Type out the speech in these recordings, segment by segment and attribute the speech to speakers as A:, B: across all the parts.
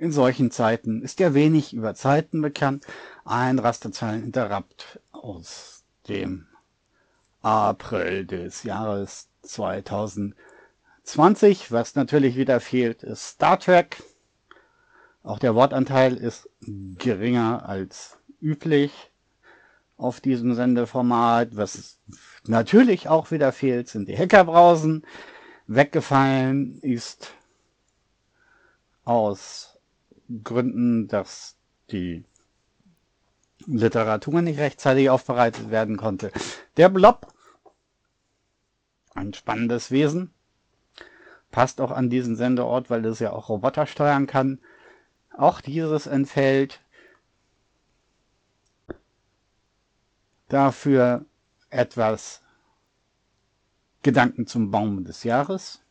A: In
B: solchen Zeiten ist ja wenig über Zeiten bekannt. Ein Rasterzeileninterrupt aus dem April des Jahres 2020. Was natürlich wieder fehlt, ist Star Trek. Auch der Wortanteil ist geringer als üblich auf diesem Sendeformat. Was natürlich auch wieder fehlt, sind die Hackerbrausen. Weggefallen ist aus Gründen, dass die Literatur nicht rechtzeitig aufbereitet werden konnte. Der Blob, ein spannendes Wesen, passt auch an diesen Sendeort, weil es ja auch Roboter steuern kann. Auch dieses entfällt. Dafür etwas Gedanken zum Baum des Jahres,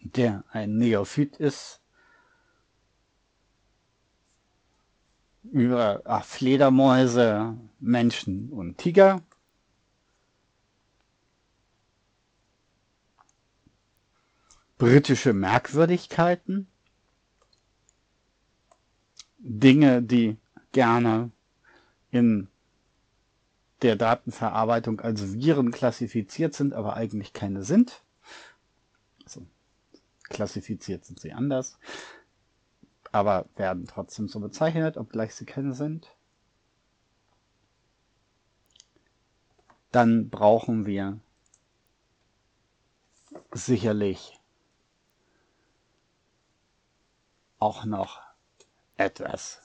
B: der ein Neophyt ist, über ach, Fledermäuse, Menschen und Tiger. Britische Merkwürdigkeiten. Dinge, die gerne in der Datenverarbeitung als Viren klassifiziert sind, aber eigentlich keine sind. Also, klassifiziert sind sie anders, aber werden trotzdem so bezeichnet, obgleich sie keine sind. Dann brauchen wir sicherlich auch noch etwas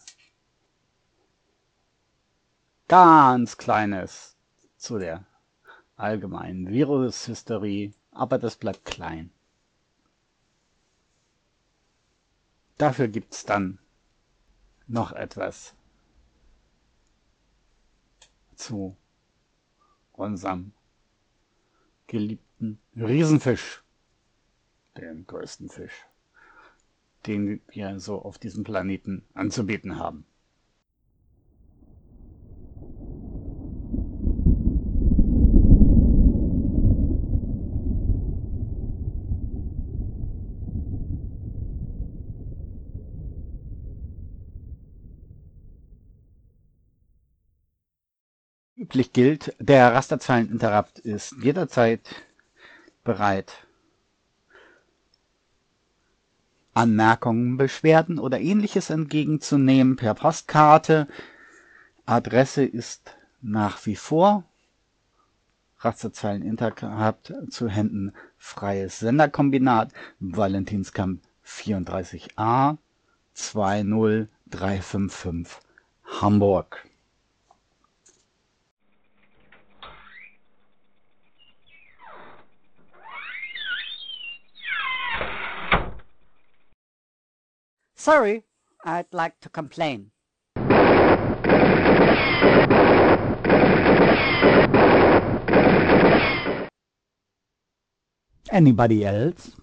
B: ganz Kleines zu der allgemeinen Virushysterie, aber das bleibt klein. Dafür gibt's dann noch etwas zu unserem geliebten Riesenfisch, dem größten Fisch, den wir so auf diesem Planeten anzubieten haben. Üblich gilt, der Rasterzeileninterrupt ist jederzeit bereit, Anmerkungen, Beschwerden oder ähnliches entgegenzunehmen per Postkarte. Adresse ist nach wie vor Rasterzeileninterrupt zu Händen Freies Senderkombinat Valentinskamp 34a 20355 Hamburg.
C: Sorry, I'd like to complain.
B: Anybody else?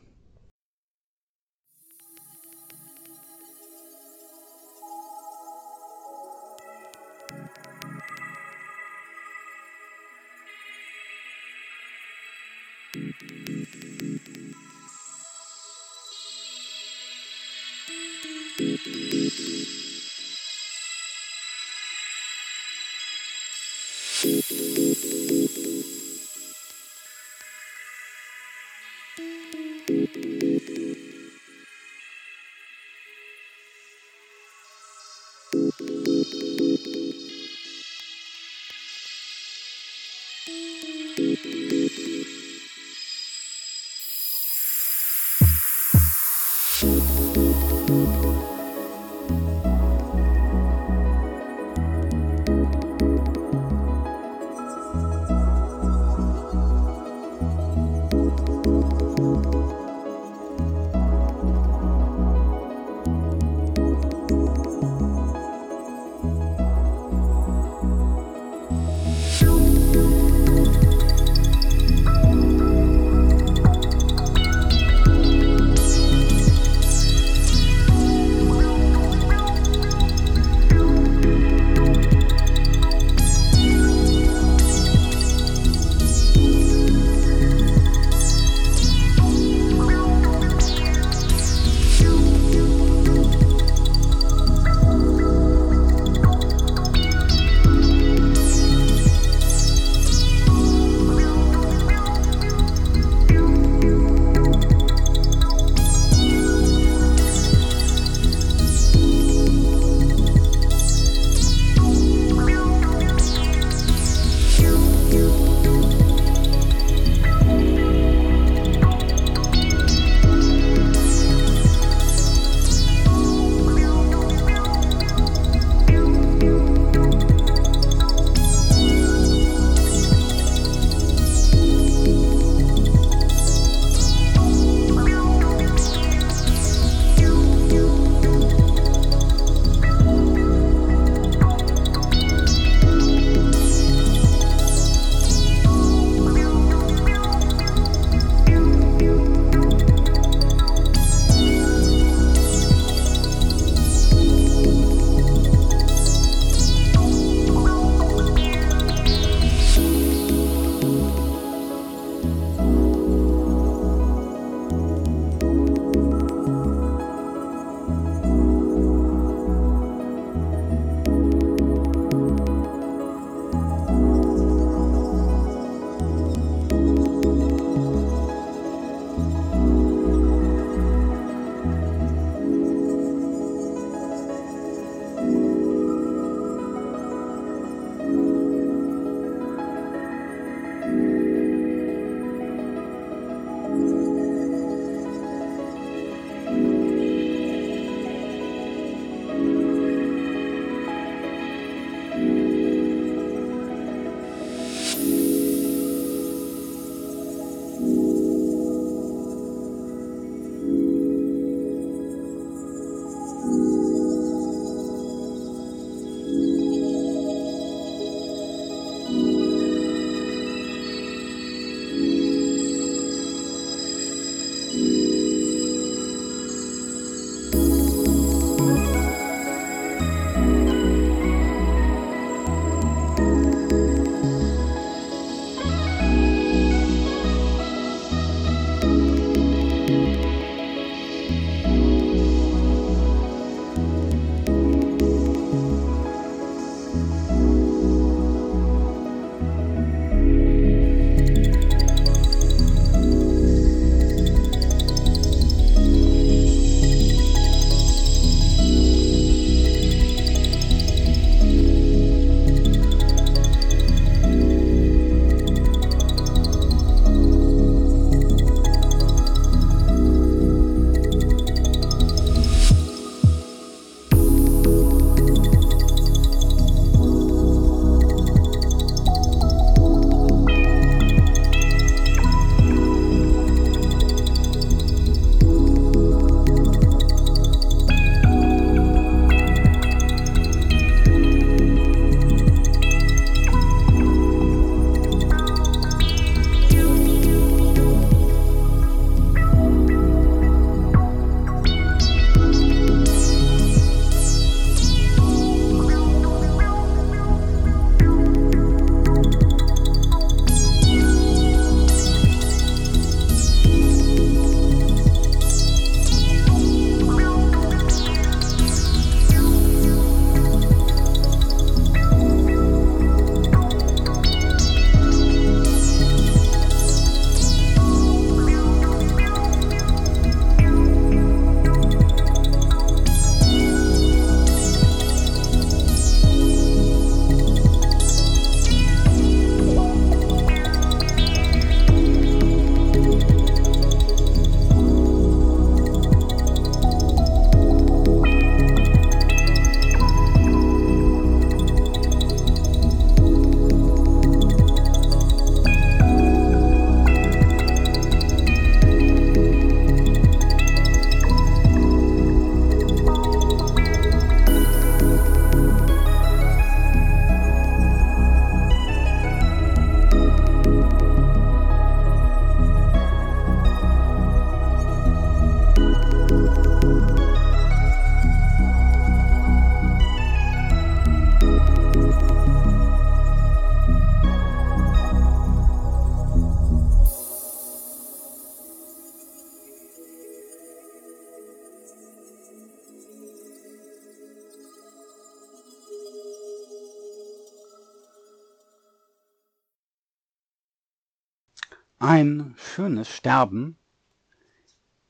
B: Ein schönes Sterben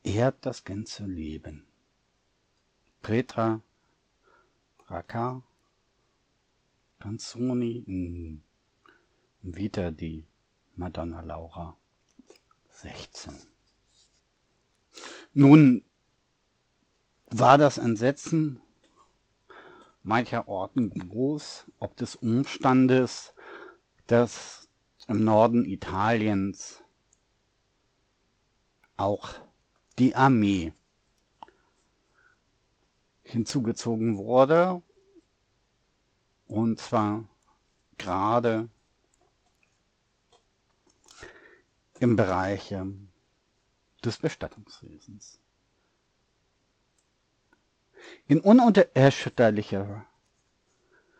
B: ehrt das ganze Leben. Petra Raka Canzoni in Vita di Madonna Laura 16. Nun war das Entsetzen mancher Orten groß, ob des Umstandes, dass im Norden Italiens auch die Armee hinzugezogen wurde, und zwar gerade im Bereich des Bestattungswesens. In unerschütterlicher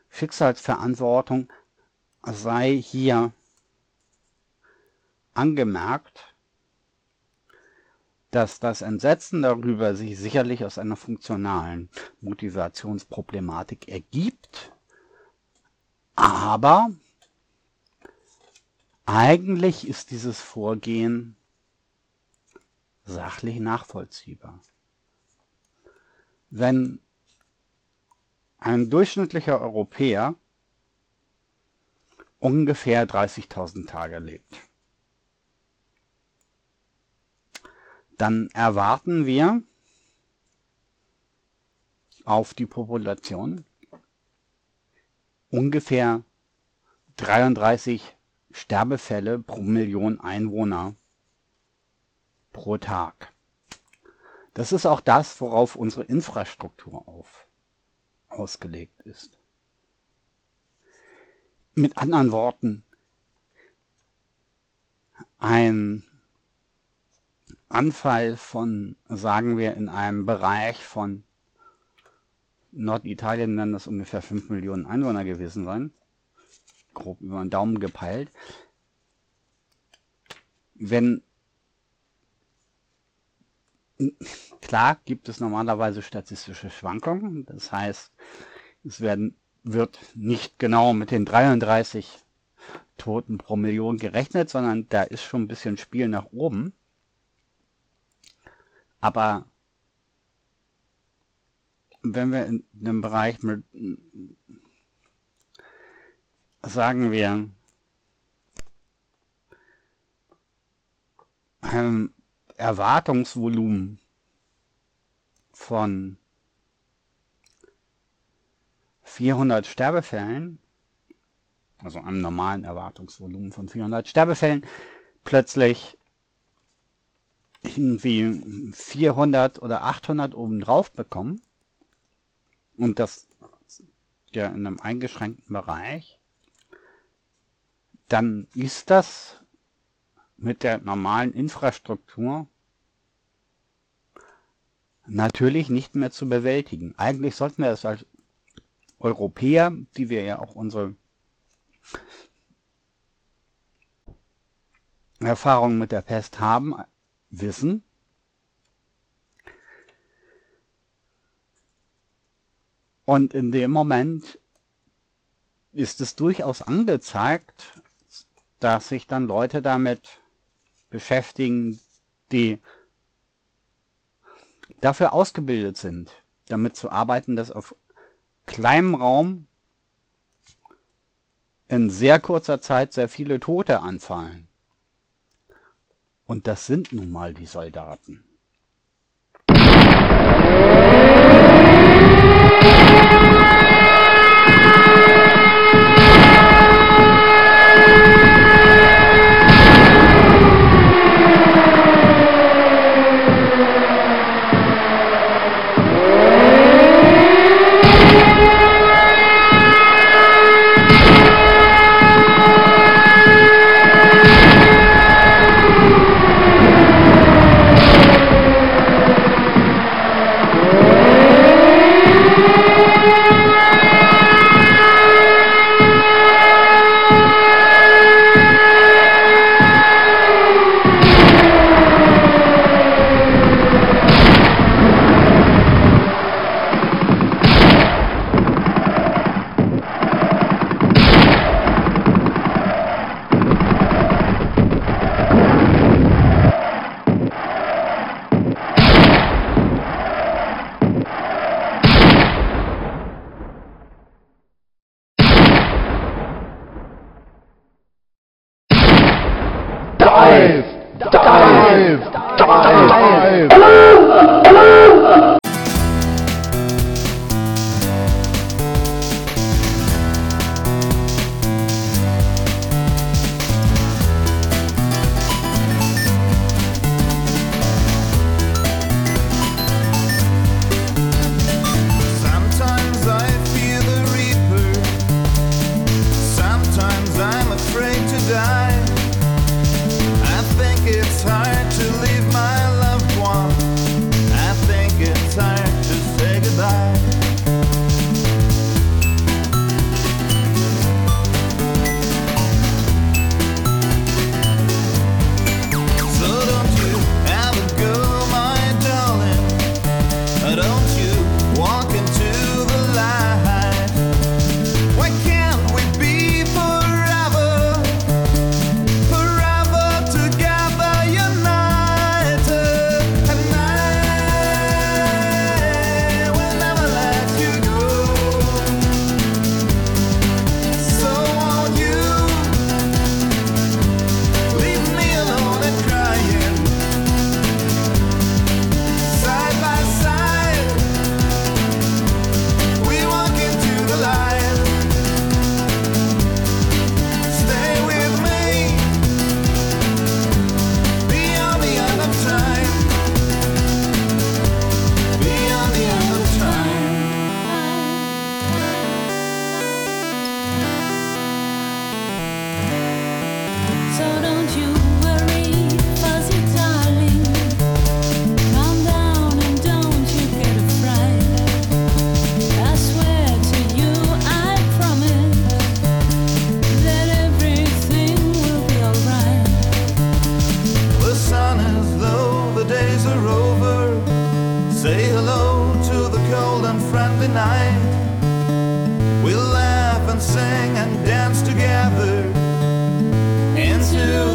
B: Schicksalsverantwortung sei hier angemerkt, dass das Entsetzen darüber sich sicherlich aus einer funktionalen Motivationsproblematik ergibt, aber eigentlich ist dieses Vorgehen sachlich nachvollziehbar. Wenn ein durchschnittlicher Europäer ungefähr 30.000 Tage lebt, dann erwarten wir auf die Population ungefähr 33 Sterbefälle pro Million Einwohner pro Tag. Das ist auch das, worauf unsere Infrastruktur auf, ausgelegt ist. Mit anderen Worten, ein Anfall von, sagen wir, in einem Bereich von Norditalien dann das ungefähr 5 Millionen Einwohner gewesen sein, grob über den Daumen gepeilt. Wenn klar gibt es normalerweise statistische Schwankungen, das heißt, es werden, wird nicht genau mit den 33 Toten pro Million gerechnet, sondern da ist schon ein bisschen Spiel nach oben. Aber wenn wir in einem Bereich mit, sagen wir, einem Erwartungsvolumen von 400 Sterbefällen, also einem normalen Erwartungsvolumen von 400 Sterbefällen, plötzlich irgendwie 400 oder 800 obendrauf bekommen und das ja in einem eingeschränkten Bereich, dann ist das mit der normalen Infrastruktur natürlich nicht mehr zu bewältigen. Eigentlich sollten wir es als Europäer, die wir ja auch unsere Erfahrungen mit der Pest haben, wissen. Und in dem Moment ist es durchaus angezeigt, dass sich dann Leute damit beschäftigen, die dafür ausgebildet sind, damit zu arbeiten, dass auf kleinem Raum in sehr kurzer Zeit sehr viele Tote anfallen. Und das sind nun mal die Soldaten.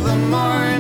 D: The morning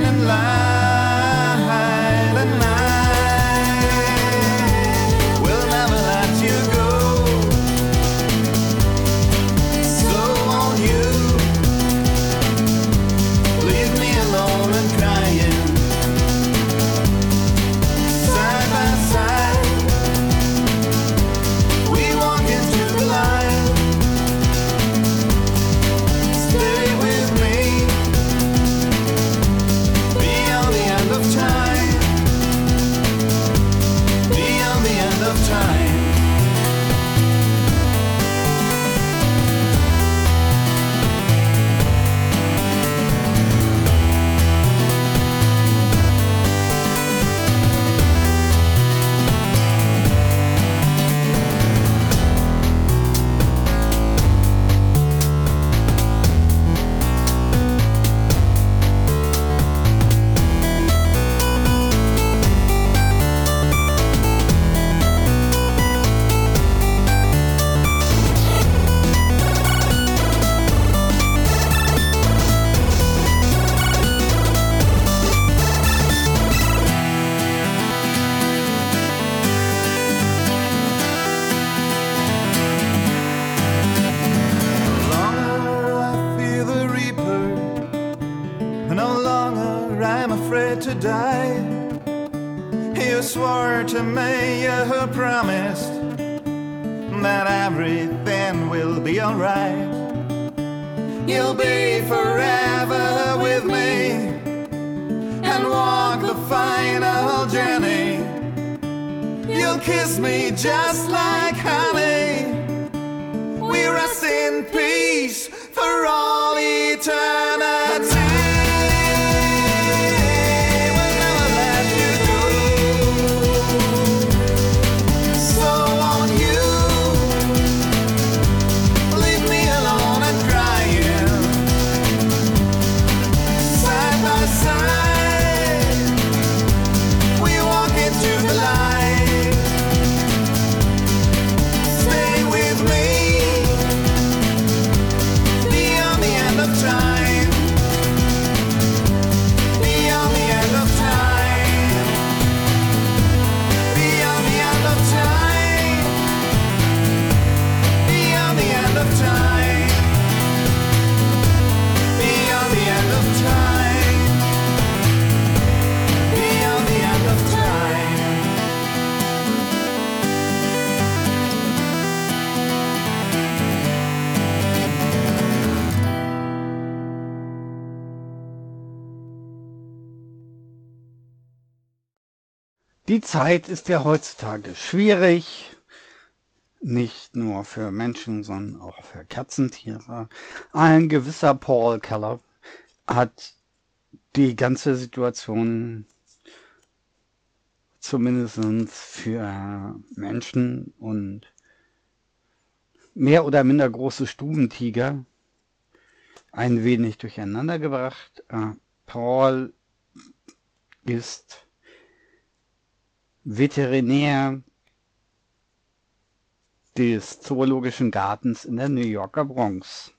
B: Zeit ist ja heutzutage schwierig. Nicht nur für Menschen, sondern auch für Katzentiere. Ein gewisser Paul Keller hat die ganze Situation zumindest für Menschen und mehr oder minder große Stubentiger ein wenig durcheinander gebracht. Äh, Paul ist Veterinär des Zoologischen Gartens in der New Yorker Bronx.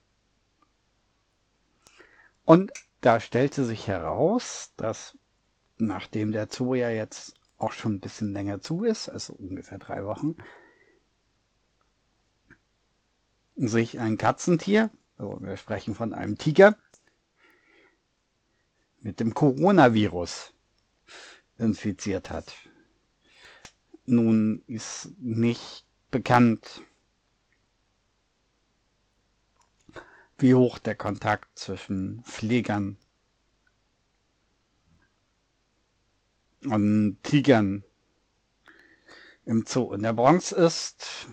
B: Und da stellte sich heraus, dass nachdem der Zoo ja jetzt auch schon ein bisschen länger zu ist, also ungefähr drei Wochen, sich ein Katzentier, so wir sprechen von einem Tiger, mit dem Coronavirus infiziert hat. Nun ist nicht bekannt, wie hoch der Kontakt zwischen Pflegern und Tigern im Zoo in der Bronx ist.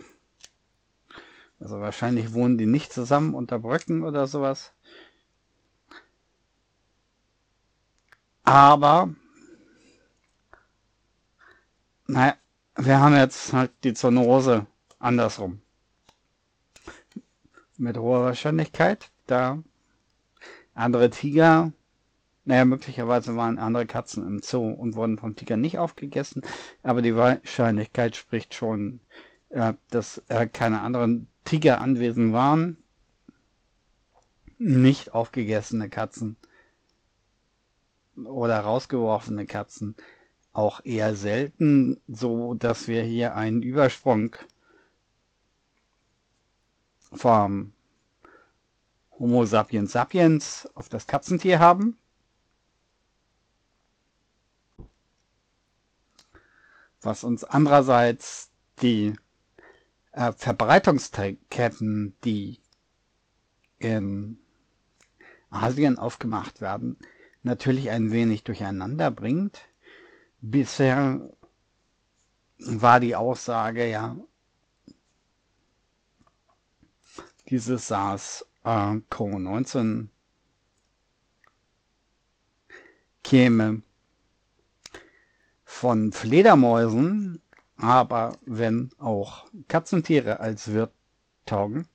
B: Also wahrscheinlich wohnen die nicht zusammen unter Brücken oder sowas. Aber, naja, wir haben jetzt halt die Zoonose andersrum. Mit hoher Wahrscheinlichkeit, da andere Tiger, naja, möglicherweise waren andere Katzen im Zoo und wurden vom Tiger nicht aufgegessen, aber die Wahrscheinlichkeit spricht schon, äh, dass äh, keine anderen Tiger anwesend waren. Nicht aufgegessene Katzen oder rausgeworfene Katzen auch eher selten, so dass wir hier einen Übersprung vom Homo sapiens sapiens auf das Katzentier haben. Was uns andererseits die äh, Verbreitungsketten, die in Asien aufgemacht werden, natürlich ein wenig durcheinander bringt. Bisher war die Aussage ja, dieses SARS-CoV-19 käme von Fledermäusen, aber wenn auch Katzentiere als Wirt taugen,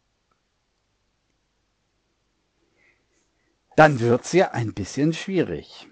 B: dann wird's ja ein bisschen schwierig.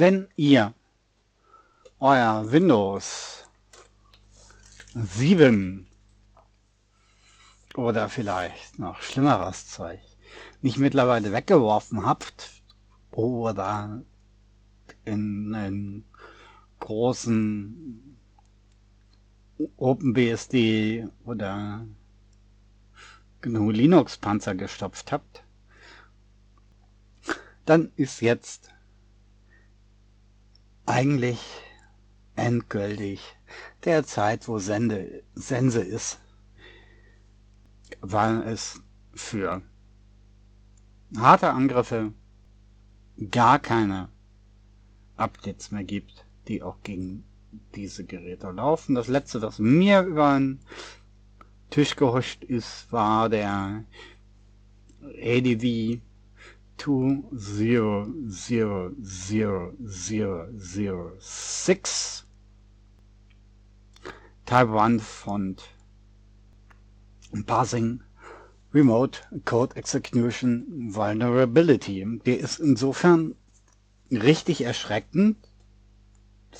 B: Wenn ihr euer Windows 7 oder vielleicht noch schlimmeres Zeug nicht mittlerweile weggeworfen habt oder in einen großen OpenBSD oder GNU Linux Panzer gestopft habt, dann ist jetzt eigentlich endgültig der Zeit, wo Sende, Sense ist, weil es für harte Angriffe gar keine Updates mehr gibt, die auch gegen diese Geräte laufen. Das letzte, das mir über den Tisch gehuscht ist, war der ADV 200006 Taiwan Font Passing Remote Code Execution Vulnerability. Der ist insofern richtig erschreckend,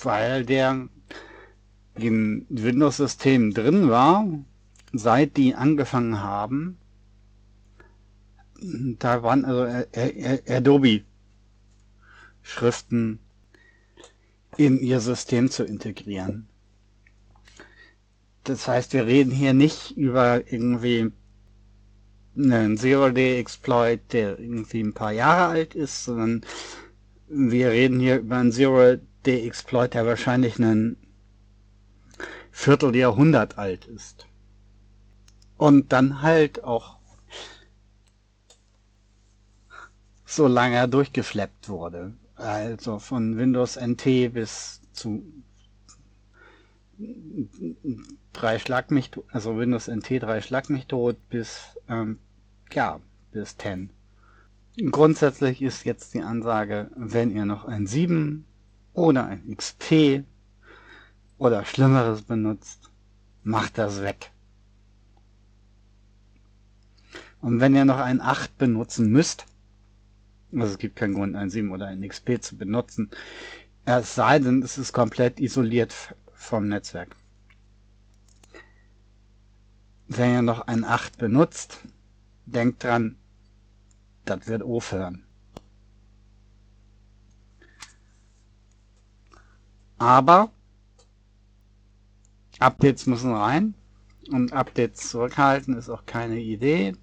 B: weil der im Windows-System drin war, seit die angefangen haben. Da waren also Adobe Schriften in ihr System zu integrieren. Das heißt, wir reden hier nicht über irgendwie einen Zero-Day-Exploit, der irgendwie ein paar Jahre alt ist, sondern wir reden hier über einen Zero-Day-Exploit, der wahrscheinlich ein Vierteljahrhundert alt ist. Und dann halt auch so lange durchgefleppt wurde. Also von Windows NT bis zu drei Schlag mich, also Windows NT drei Schlag mich tot bis, ähm, ja, bis 10. Grundsätzlich ist jetzt die Ansage, wenn ihr noch ein 7 oder ein XP oder Schlimmeres benutzt, macht das weg. Und wenn ihr noch ein 8 benutzen müsst, also es gibt keinen Grund, ein 7 oder ein XP zu benutzen, es sei denn, es ist komplett isoliert vom Netzwerk. Wenn ihr noch ein 8 benutzt, denkt dran, das wird aufhören. Aber Updates müssen rein und Updates zurückhalten ist auch keine Idee.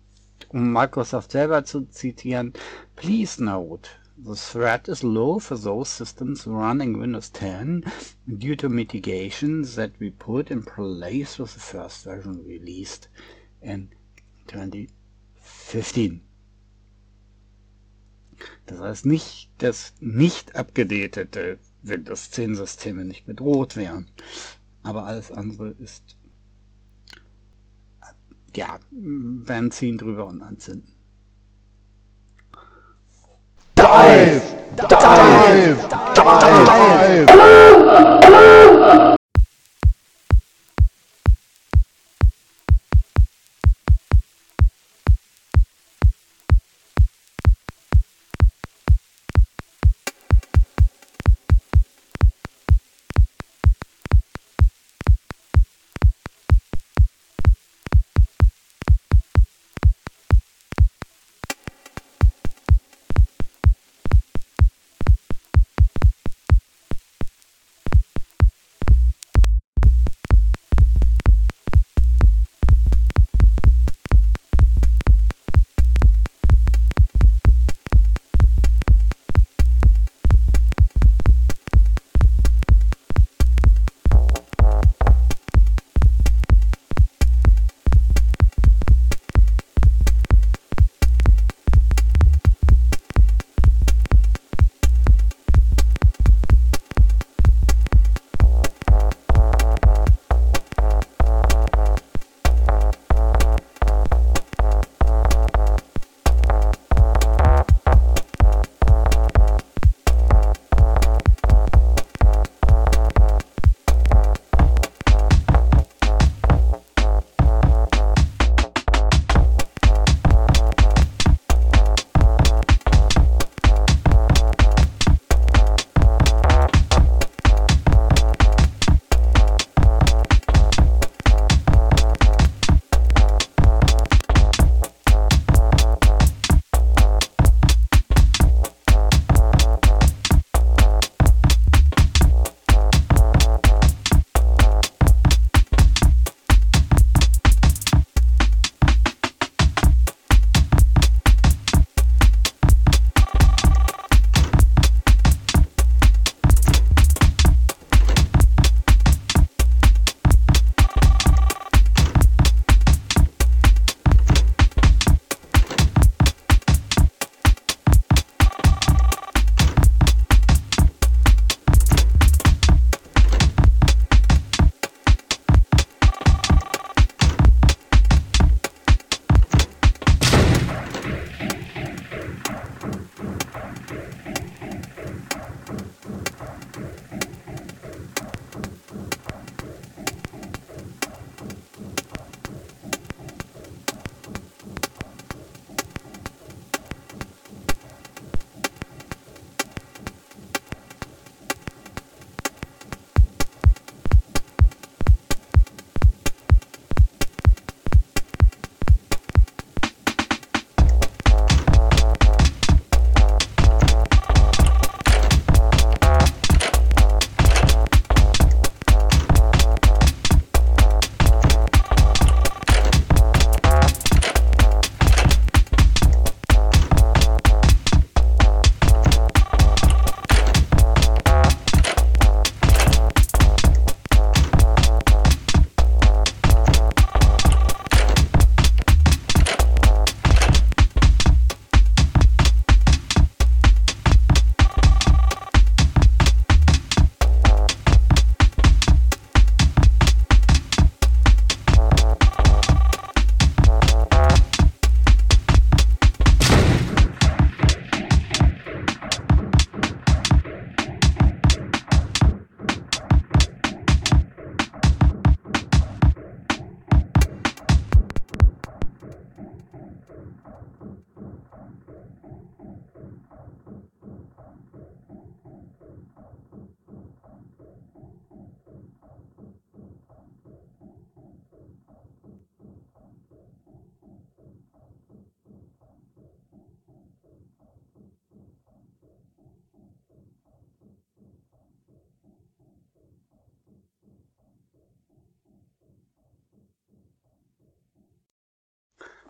B: Um Microsoft selber zu zitieren, please note, the threat is low for those systems running Windows 10 due to mitigations that we put in place with the first version released in 2015. Das heißt nicht, dass nicht abgedatete Windows 10 Systeme nicht bedroht wären. Aber alles andere ist ja, Benzin drüber und anzünden.
E: Dive! Dive! Dive!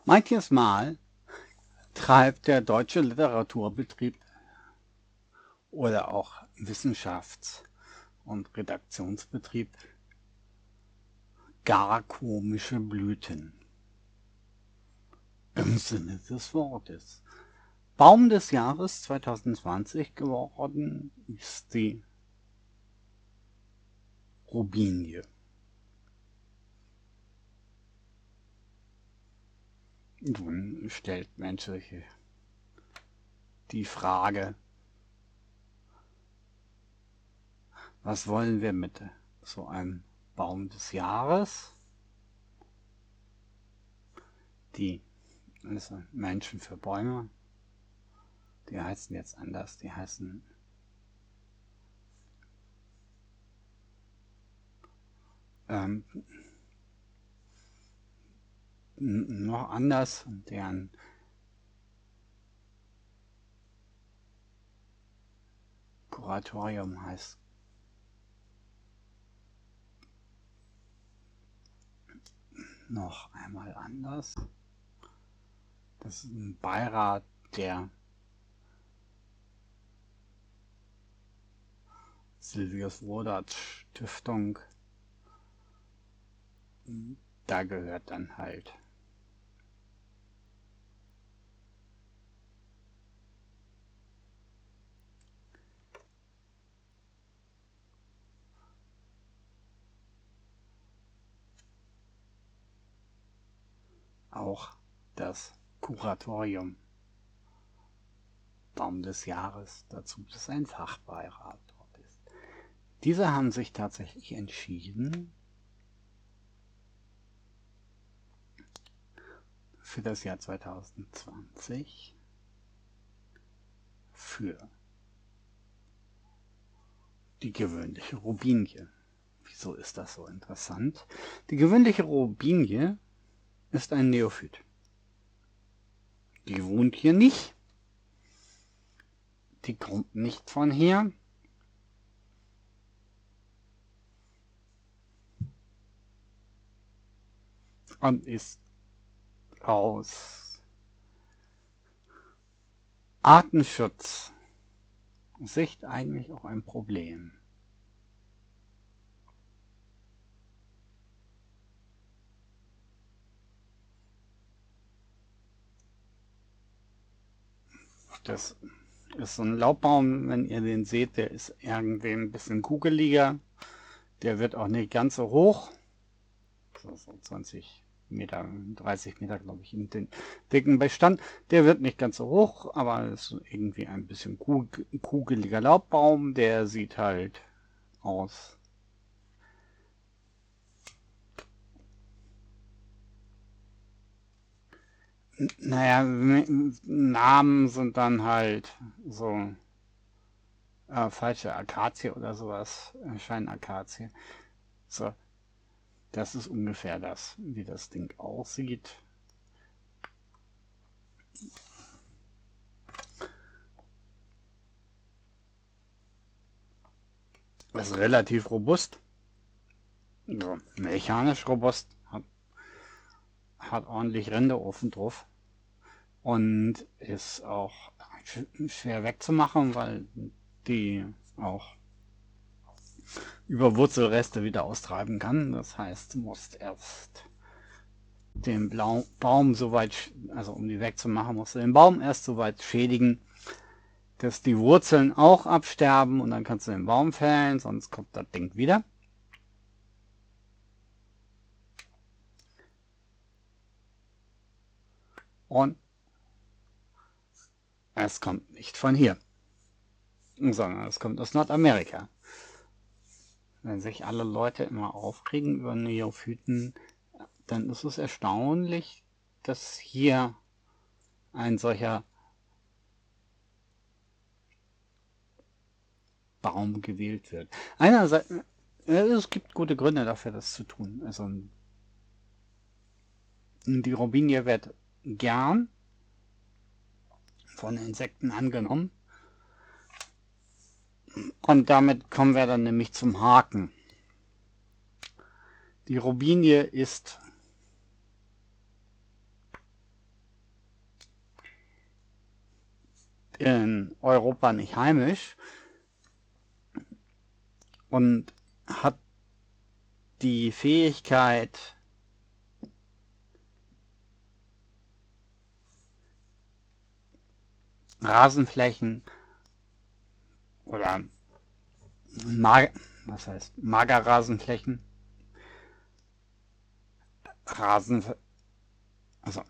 B: Manches Mal treibt der deutsche Literaturbetrieb oder auch Wissenschafts- und Redaktionsbetrieb gar komische Blüten. Im Sinne des Wortes. Baum des Jahres 2020 geworden ist die Robinie. Nun stellt menschliche die Frage, was wollen wir mit so einem Baum des Jahres? Die also Menschen für Bäume, die heißen jetzt anders, die heißen ähm, noch anders, deren Kuratorium heißt noch einmal anders. Das ist ein Beirat der Silvius Wodat Stiftung. Da gehört dann halt auch das Kuratorium Baum des Jahres dazu, dass ein Fachbeirat dort ist. Diese haben sich tatsächlich entschieden, für das Jahr 2020 für die gewöhnliche Robinie. Wieso ist das so interessant? Die gewöhnliche Robinie ist ein Neophyt. Die wohnt hier nicht. Die kommt nicht von hier. Und ist aus Artenschutz Sicht eigentlich auch ein Problem. Das ist so ein Laubbaum, wenn ihr den seht, der ist irgendwie ein bisschen kugeliger. Der wird auch nicht ganz so hoch. So, so 20 Meter, 30 Meter, glaube ich, in den dicken Bestand. Der wird nicht ganz so hoch, aber ist irgendwie ein bisschen kug kugeliger Laubbaum. Der sieht halt aus. Naja, Namen sind dann halt so äh, falsche Akazie oder sowas, äh, Scheinakazie. So, das ist ungefähr das, wie das Ding aussieht. Ist relativ robust. So, mechanisch robust. Hat, ordentlich Ränder offen drauf. Und ist auch sch- schwer wegzumachen, weil die auch über Wurzelreste wieder austreiben kann. Das heißt, du musst erst den Blau Baum so weit, also um die wegzumachen, musst du den Baum erst so weit schädigen, dass die Wurzeln auch absterben und dann kannst du den Baum fällen, sonst kommt das Ding wieder. Und es kommt nicht von hier, sondern es kommt aus Nordamerika. Wenn sich alle Leute immer aufregen über Neophyten, dann ist es erstaunlich, dass hier ein solcher Baum gewählt wird. Einerseits, äh, es gibt gute Gründe dafür, das zu tun. Also die Robinie wird gern von Insekten angenommen. Und damit kommen wir dann nämlich zum Haken. Die Robinie ist in Europa nicht heimisch und hat die Fähigkeit, Rasenflächen oder Mag was heißt Magerrasenflächen Rasen also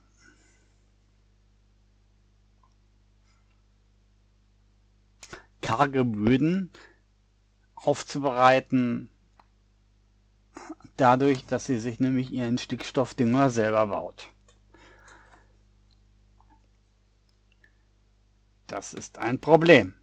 B: karge Böden aufzubereiten, dadurch, dass sie sich nämlich ihren Stickstoffdünger selber baut. Das ist ein Problem.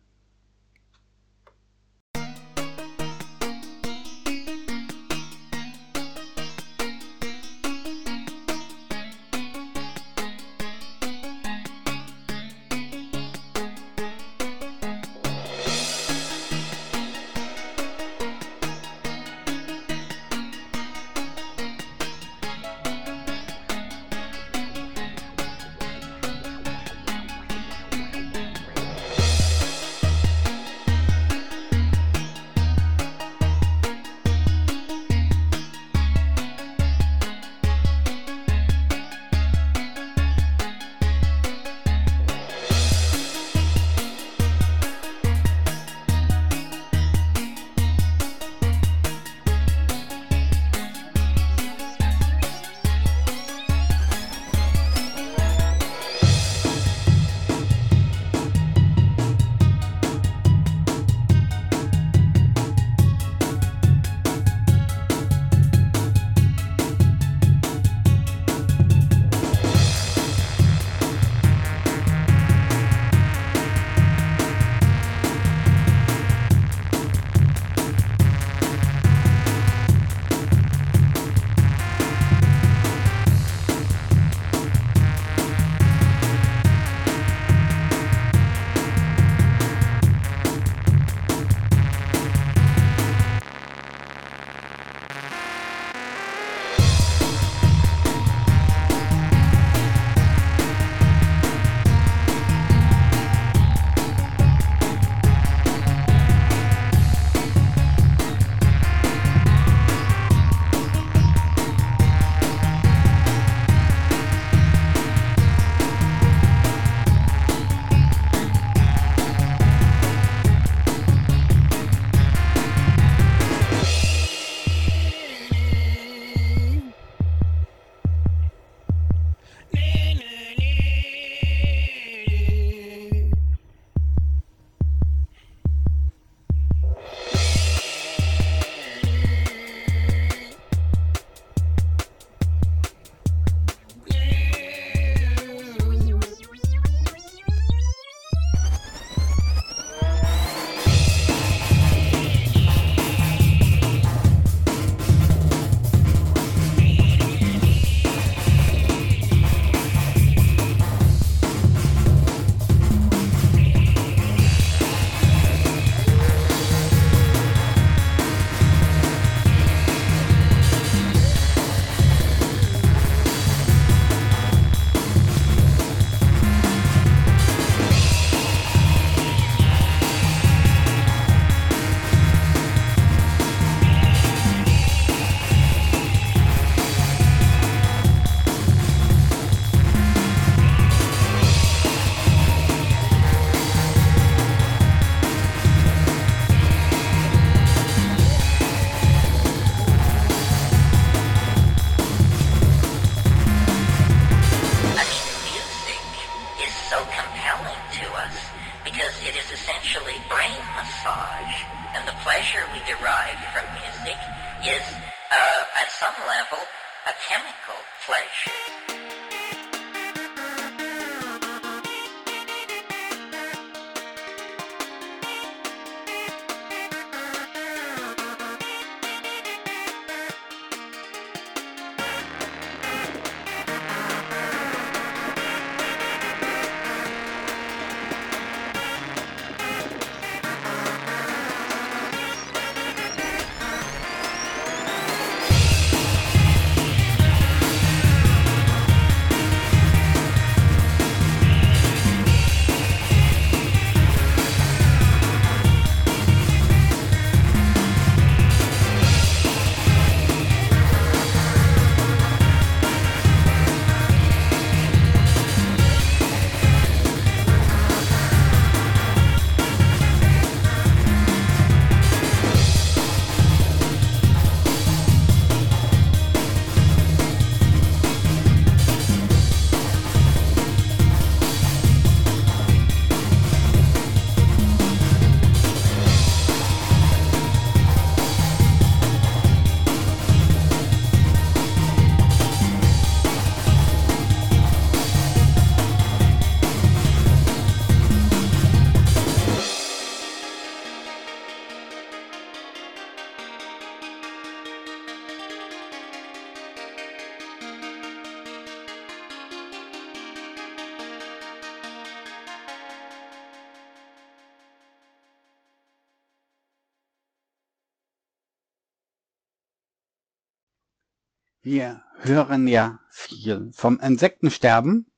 B: Wir hören ja viel vom Insektensterben.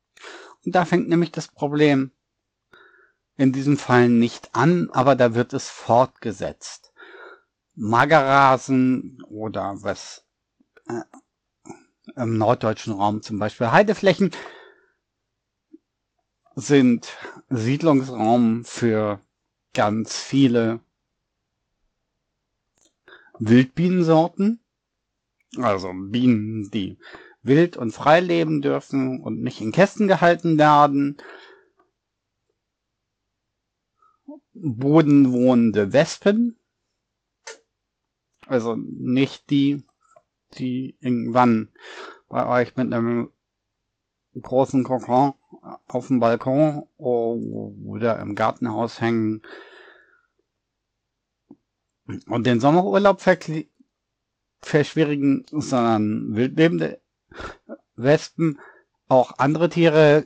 B: Und da fängt nämlich das Problem in diesem Fall nicht an, aber da wird es fortgesetzt. Magerrasen oder was äh, im norddeutschen Raum zum Beispiel Heideflächen sind Siedlungsraum für ganz viele Wildbienensorten. Also Bienen, die wild und frei leben dürfen und nicht in Kästen gehalten werden. bodenwohnende Wespen. Also nicht die, die irgendwann bei euch mit einem großen Kokon auf dem Balkon oder im Gartenhaus hängen und den Sommerurlaub verkli- verschwierigen, sondern wildlebende Wespen, auch andere Tiere,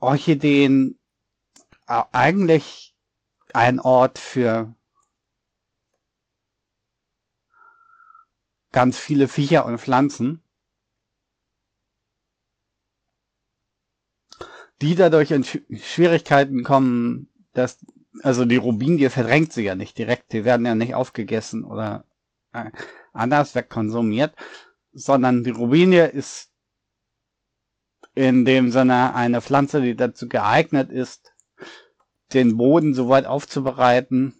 B: Orchideen, eigentlich ein Ort für ganz viele Viecher und Pflanzen, die dadurch in Schw- Schwierigkeiten kommen, dass, also die Rubinie verdrängt sie ja nicht direkt, die werden ja nicht aufgegessen oder äh, anders wegkonsumiert, sondern die Rubinie ist in dem Sinne eine Pflanze, die dazu geeignet ist, den Boden so weit aufzubereiten,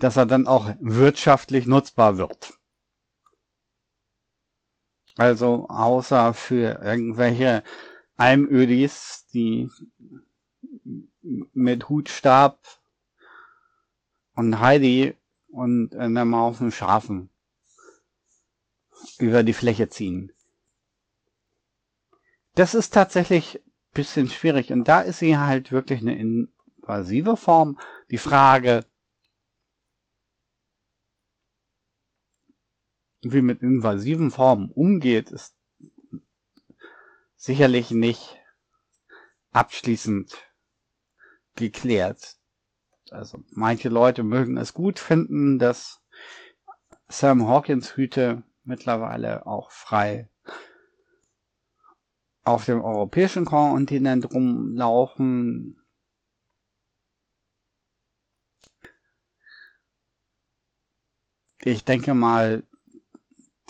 B: dass er dann auch wirtschaftlich nutzbar wird. Also außer für irgendwelche Almödis, die mit Hutstab und Heidi und einem Haufen Schafen über die Fläche ziehen. Das ist tatsächlich bisschen schwierig und da ist sie halt wirklich eine invasive Form. Die Frage, wie mit invasiven Formen umgeht, ist sicherlich nicht abschließend geklärt. Also manche Leute mögen es gut finden, dass Sam Hawkins Hüte mittlerweile auch frei auf dem europäischen Kontinent rumlaufen. Ich denke mal,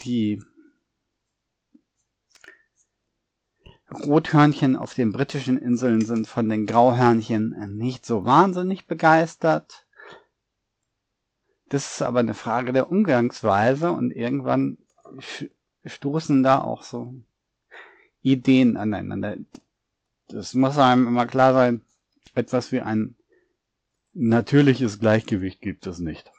B: die Rothörnchen auf den britischen Inseln sind von den Grauhörnchen nicht so wahnsinnig begeistert. Das ist aber eine Frage der Umgangsweise und irgendwann stoßen da auch so Ideen aneinander. Das muss einem immer klar sein, etwas wie ein natürliches Gleichgewicht gibt es nicht.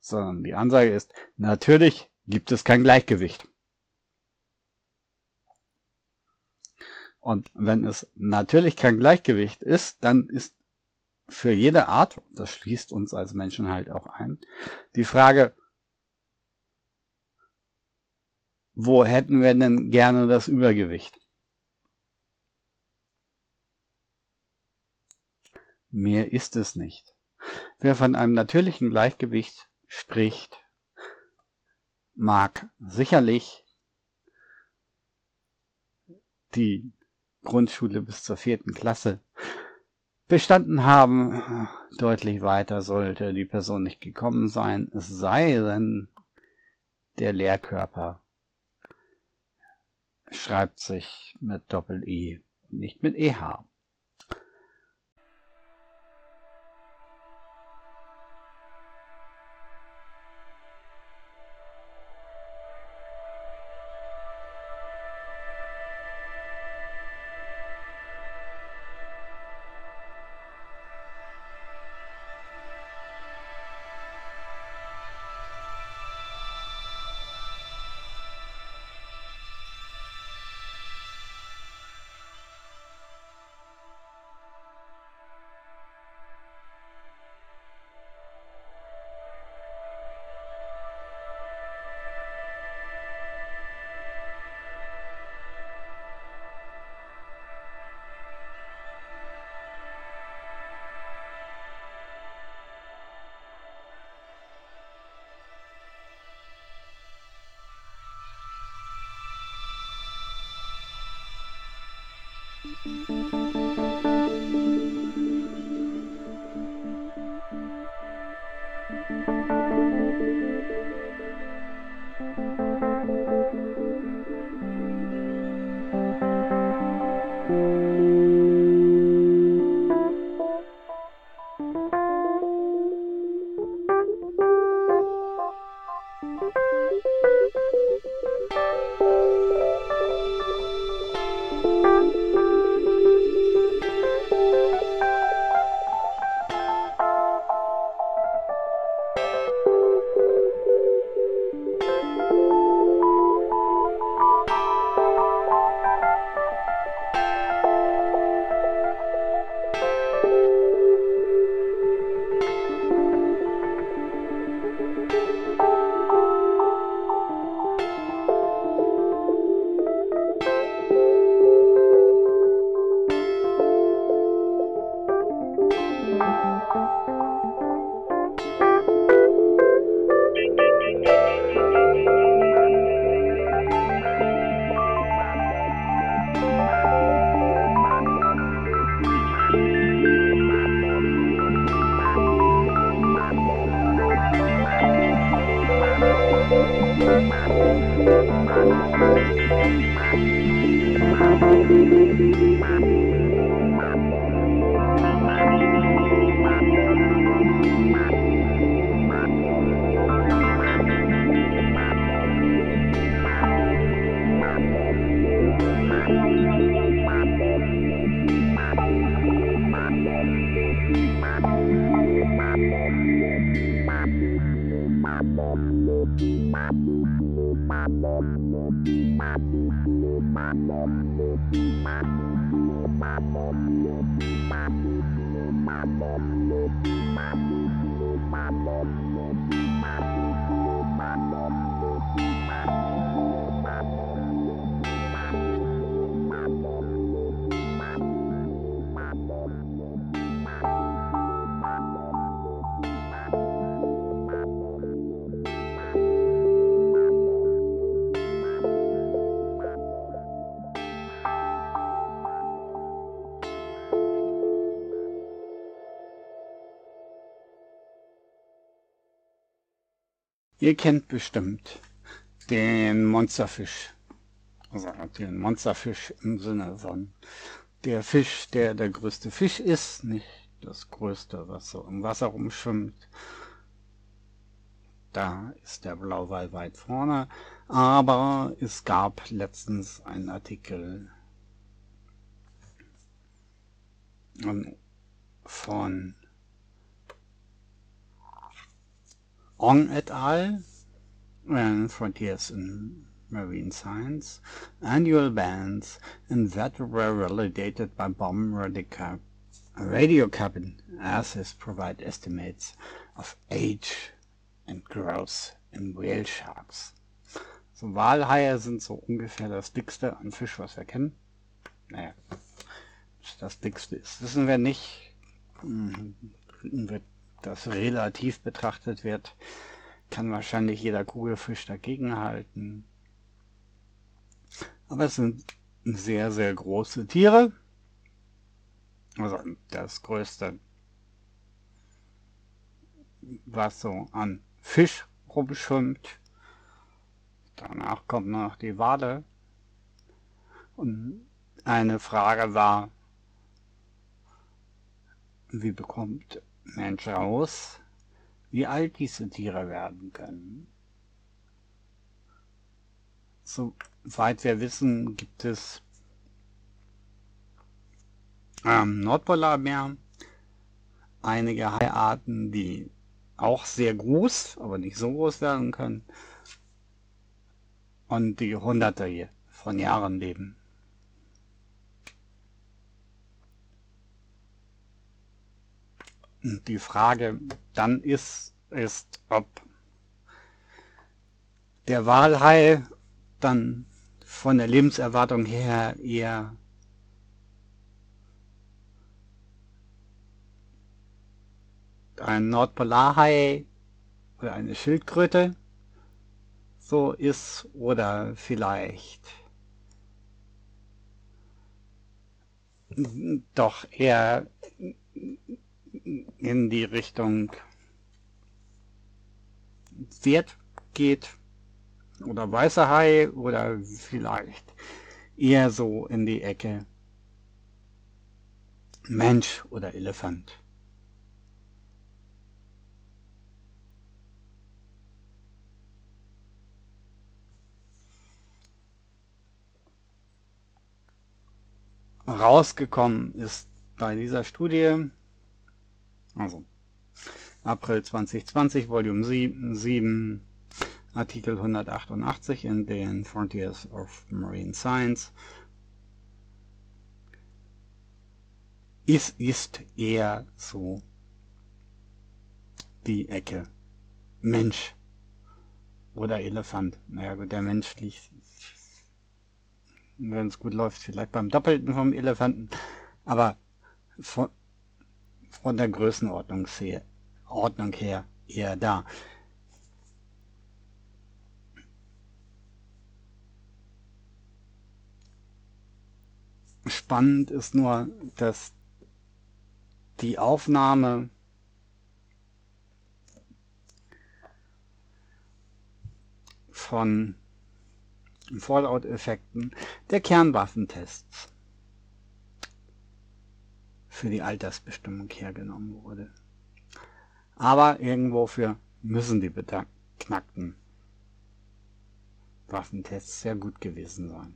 B: Sondern die Ansage ist, natürlich gibt es kein Gleichgewicht. Und wenn es natürlich kein Gleichgewicht ist, dann ist für jede Art, das schließt uns als Menschen halt auch ein, die Frage, wo hätten wir denn gerne das Übergewicht? Mehr ist es nicht. Wer von einem natürlichen Gleichgewicht spricht, mag sicherlich die Grundschule bis zur vierten Klasse bestanden haben. Deutlich weiter sollte die Person nicht gekommen sein, es sei denn, der Lehrkörper schreibt sich mit Doppel-E, nicht mit EH. Ihr kennt bestimmt den Monsterfisch. Also den Monsterfisch im Sinne von der Fisch, der der größte Fisch ist, nicht das größte, was so im Wasser rumschwimmt. Da ist der Blauwal weit vorne. Aber es gab letztens einen Artikel von Ong et al. and Frontiers in Marine Science, annual bands and that were validated by bomb radica- radio cabin assays provide estimates of age and growth in whale sharks. So Walhaie sind so ungefähr das dickste an Fisch, was wir kennen. Naja, das dickste ist, wissen wir nicht. Hm, Wird das relativ betrachtet wird, kann wahrscheinlich jeder Kugelfisch dagegenhalten. Aber es sind sehr, sehr große Tiere. Also das größte, was so an Fisch rumschwimmt. Danach kommt noch die Wale. Und eine Frage war, wie bekommt Mensch raus, wie alt diese Tiere werden können? Soweit wir wissen, gibt es am Nordpolarmeer einige Haiarten, die auch sehr groß, aber nicht so groß werden können und die hunderte von Jahren leben. Die Frage dann ist, ist, ob der Walhai dann von der Lebenserwartung her eher ein Nordpolarhai oder eine Schildkröte so ist oder vielleicht doch eher in die Richtung Wert geht oder weißer Hai oder vielleicht eher so in die Ecke Mensch oder Elefant. Rausgekommen ist bei dieser Studie, also. April 2020, Volume 7, 7 Artikel 188 in den Frontiers of Marine Science, ist, ist eher so die Ecke Mensch oder Elefant. Naja gut, der Mensch liegt, wenn es gut läuft, vielleicht beim Doppelten vom Elefanten, aber von, von der Größenordnung her, Ordnung her eher da. Spannend ist nur, dass die Aufnahme von Fallout-Effekten der Kernwaffentests für die Altersbestimmung hergenommen wurde. Aber irgendwofür müssen die beknackten Waffentests sehr gut gewesen sein.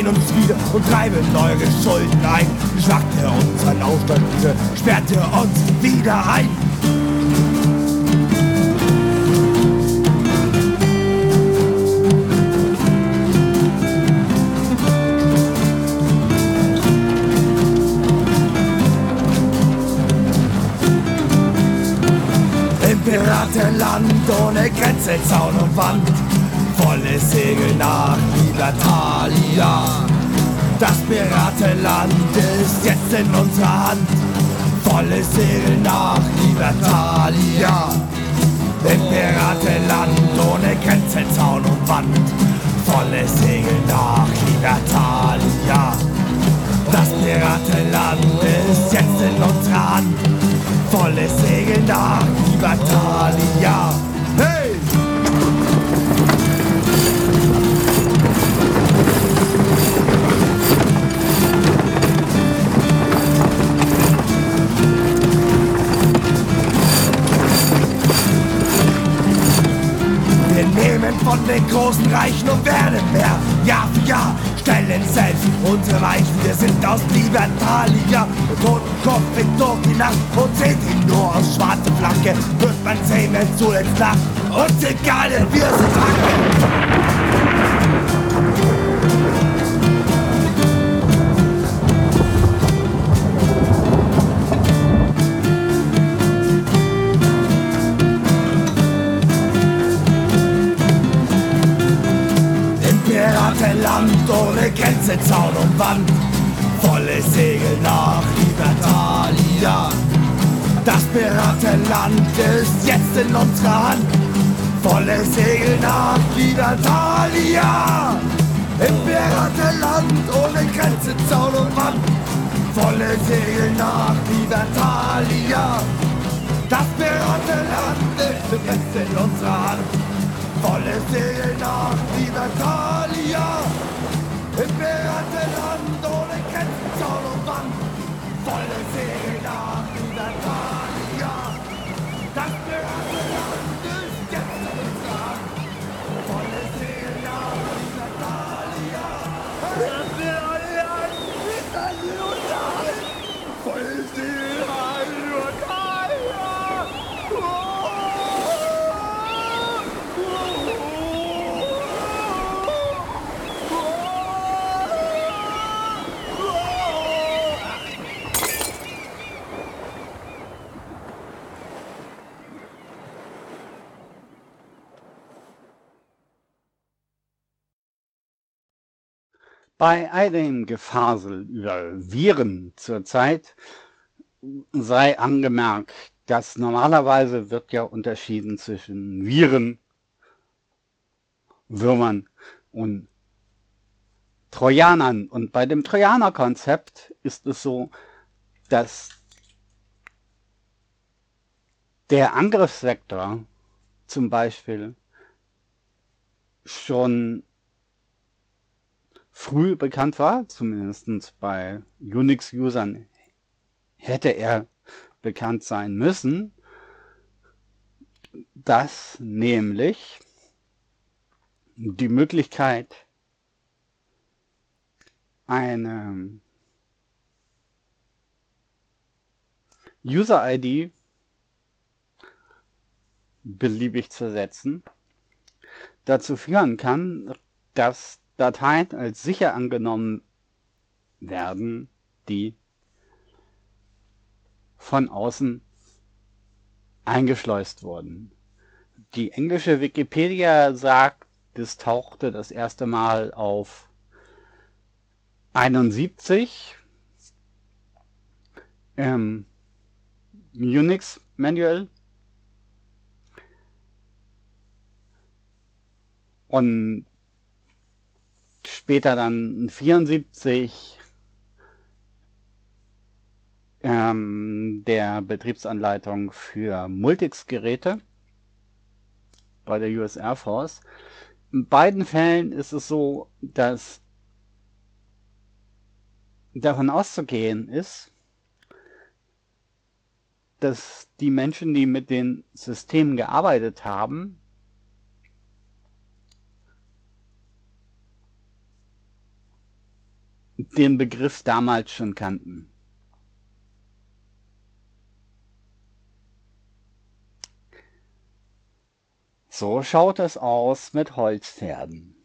F: Sehen uns wieder und treiben eure Schulden ein. Schlagt ihr unseren Aufstand nieder, sperrt ihr uns wieder ein. Piratenland ohne Grenze, Zaun und Wand. Volle Segel nach Libertalia. Das Piratenland ist jetzt in unserer Hand. Volle Segel nach Libertalia. Im Piratenland ohne Grenze, Zaun und Wand. Volle Segel nach Libertalia. Das Piratenland ist jetzt in unserer Hand. Volle Segel nach Libertalia. Nehmen von den großen Reichen und werden mehr. Jahr für Jahr stellen selbst unsere Weichen. Wir sind aus Libertalia und Totenkopf in durch die Nacht und seht ihn nur aus schwarze Flanke. Wird man sehen, wenn zuletzt lacht. Uns egal, wir sind Ranke. Grenze, Zaun und Wand. Volle Segel nach Libertalia. Das Piratenland ist jetzt in unserer Hand. Volle Segel nach Libertalia. Im Piratenland ohne Grenze, Zaun und Wand. Volle Segel nach Libertalia. Das Piratenland ist jetzt in unserer Hand. Volle Segel nach Libertalia.
B: Bei all dem Gefasel über Viren zurzeit sei angemerkt, dass normalerweise wird ja unterschieden zwischen Viren, Würmern und Trojanern. Und bei dem Trojaner-Konzept ist es so, dass der Angriffsvektor zum Beispiel schon früh bekannt war, zumindest bei Unix-Usern hätte er bekannt sein müssen, dass nämlich die Möglichkeit, eine User-ID beliebig zu setzen, dazu führen kann, dass Dateien als sicher angenommen werden, die von außen eingeschleust wurden. Die englische Wikipedia sagt, das tauchte das erste Mal auf 71 im Unix Manual und später dann 74 ähm, der Betriebsanleitung für Multics-Geräte bei der US Air Force. In beiden Fällen ist es so, dass davon auszugehen ist, dass die Menschen, die mit den Systemen gearbeitet haben, den Begriff damals schon kannten. So schaut es aus mit Holzpferden.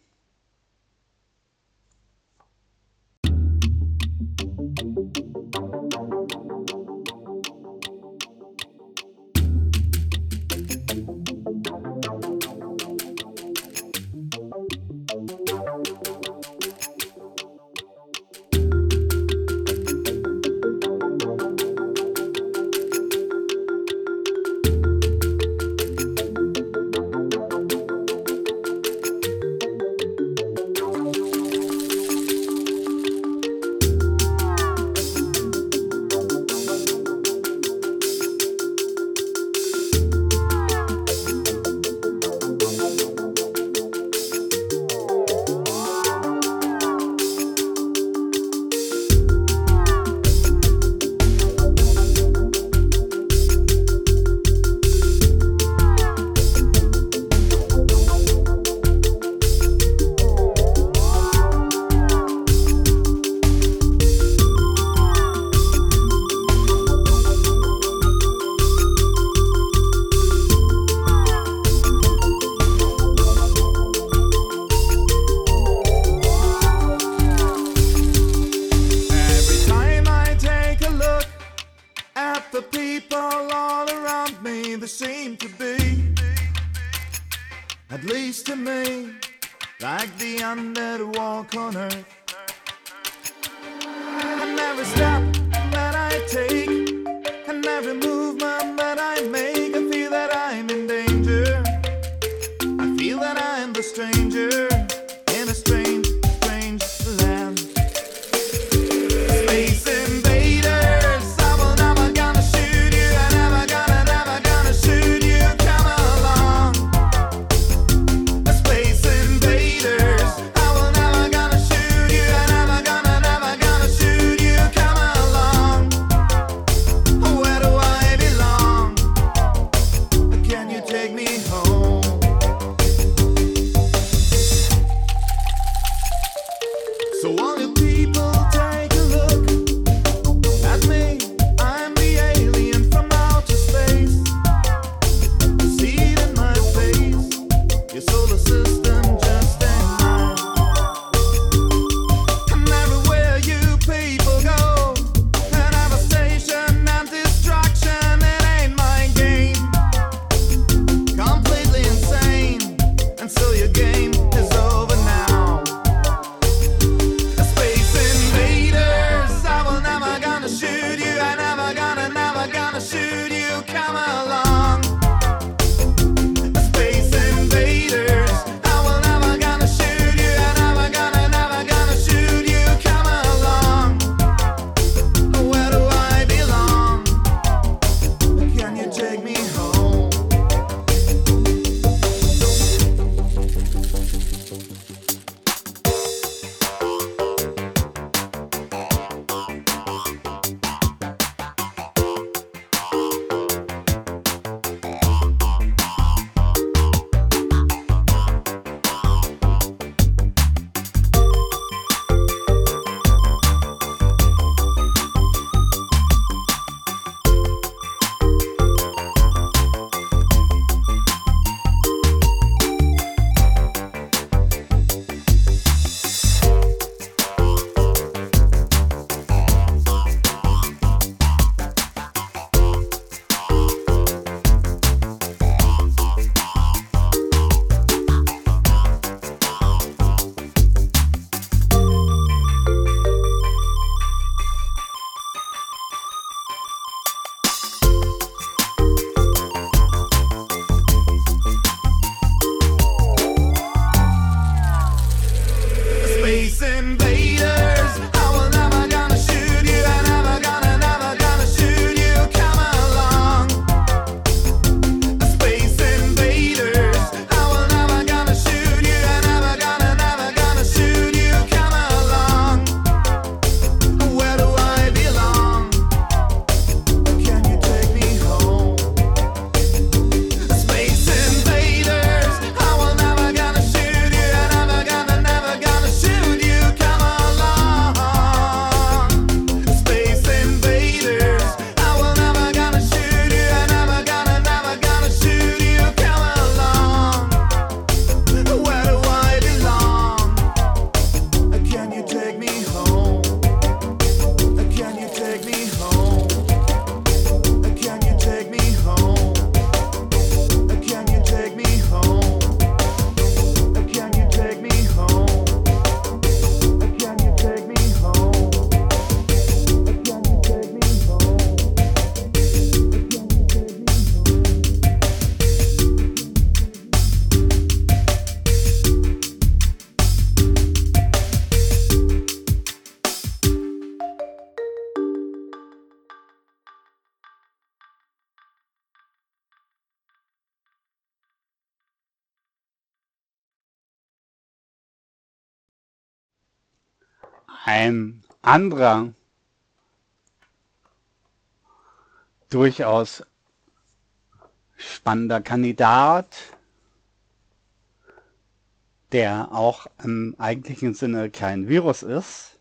B: Ein anderer durchaus spannender Kandidat, der auch im eigentlichen Sinne kein Virus ist,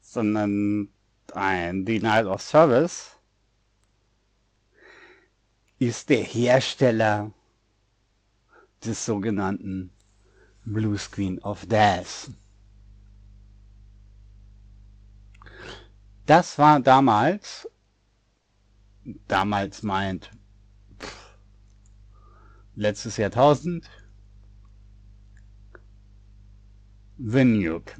B: sondern ein Denial of Service, ist der Hersteller des sogenannten Blue Screen of Death. Das war damals, damals meint pff, letztes Jahrtausend, Nuke.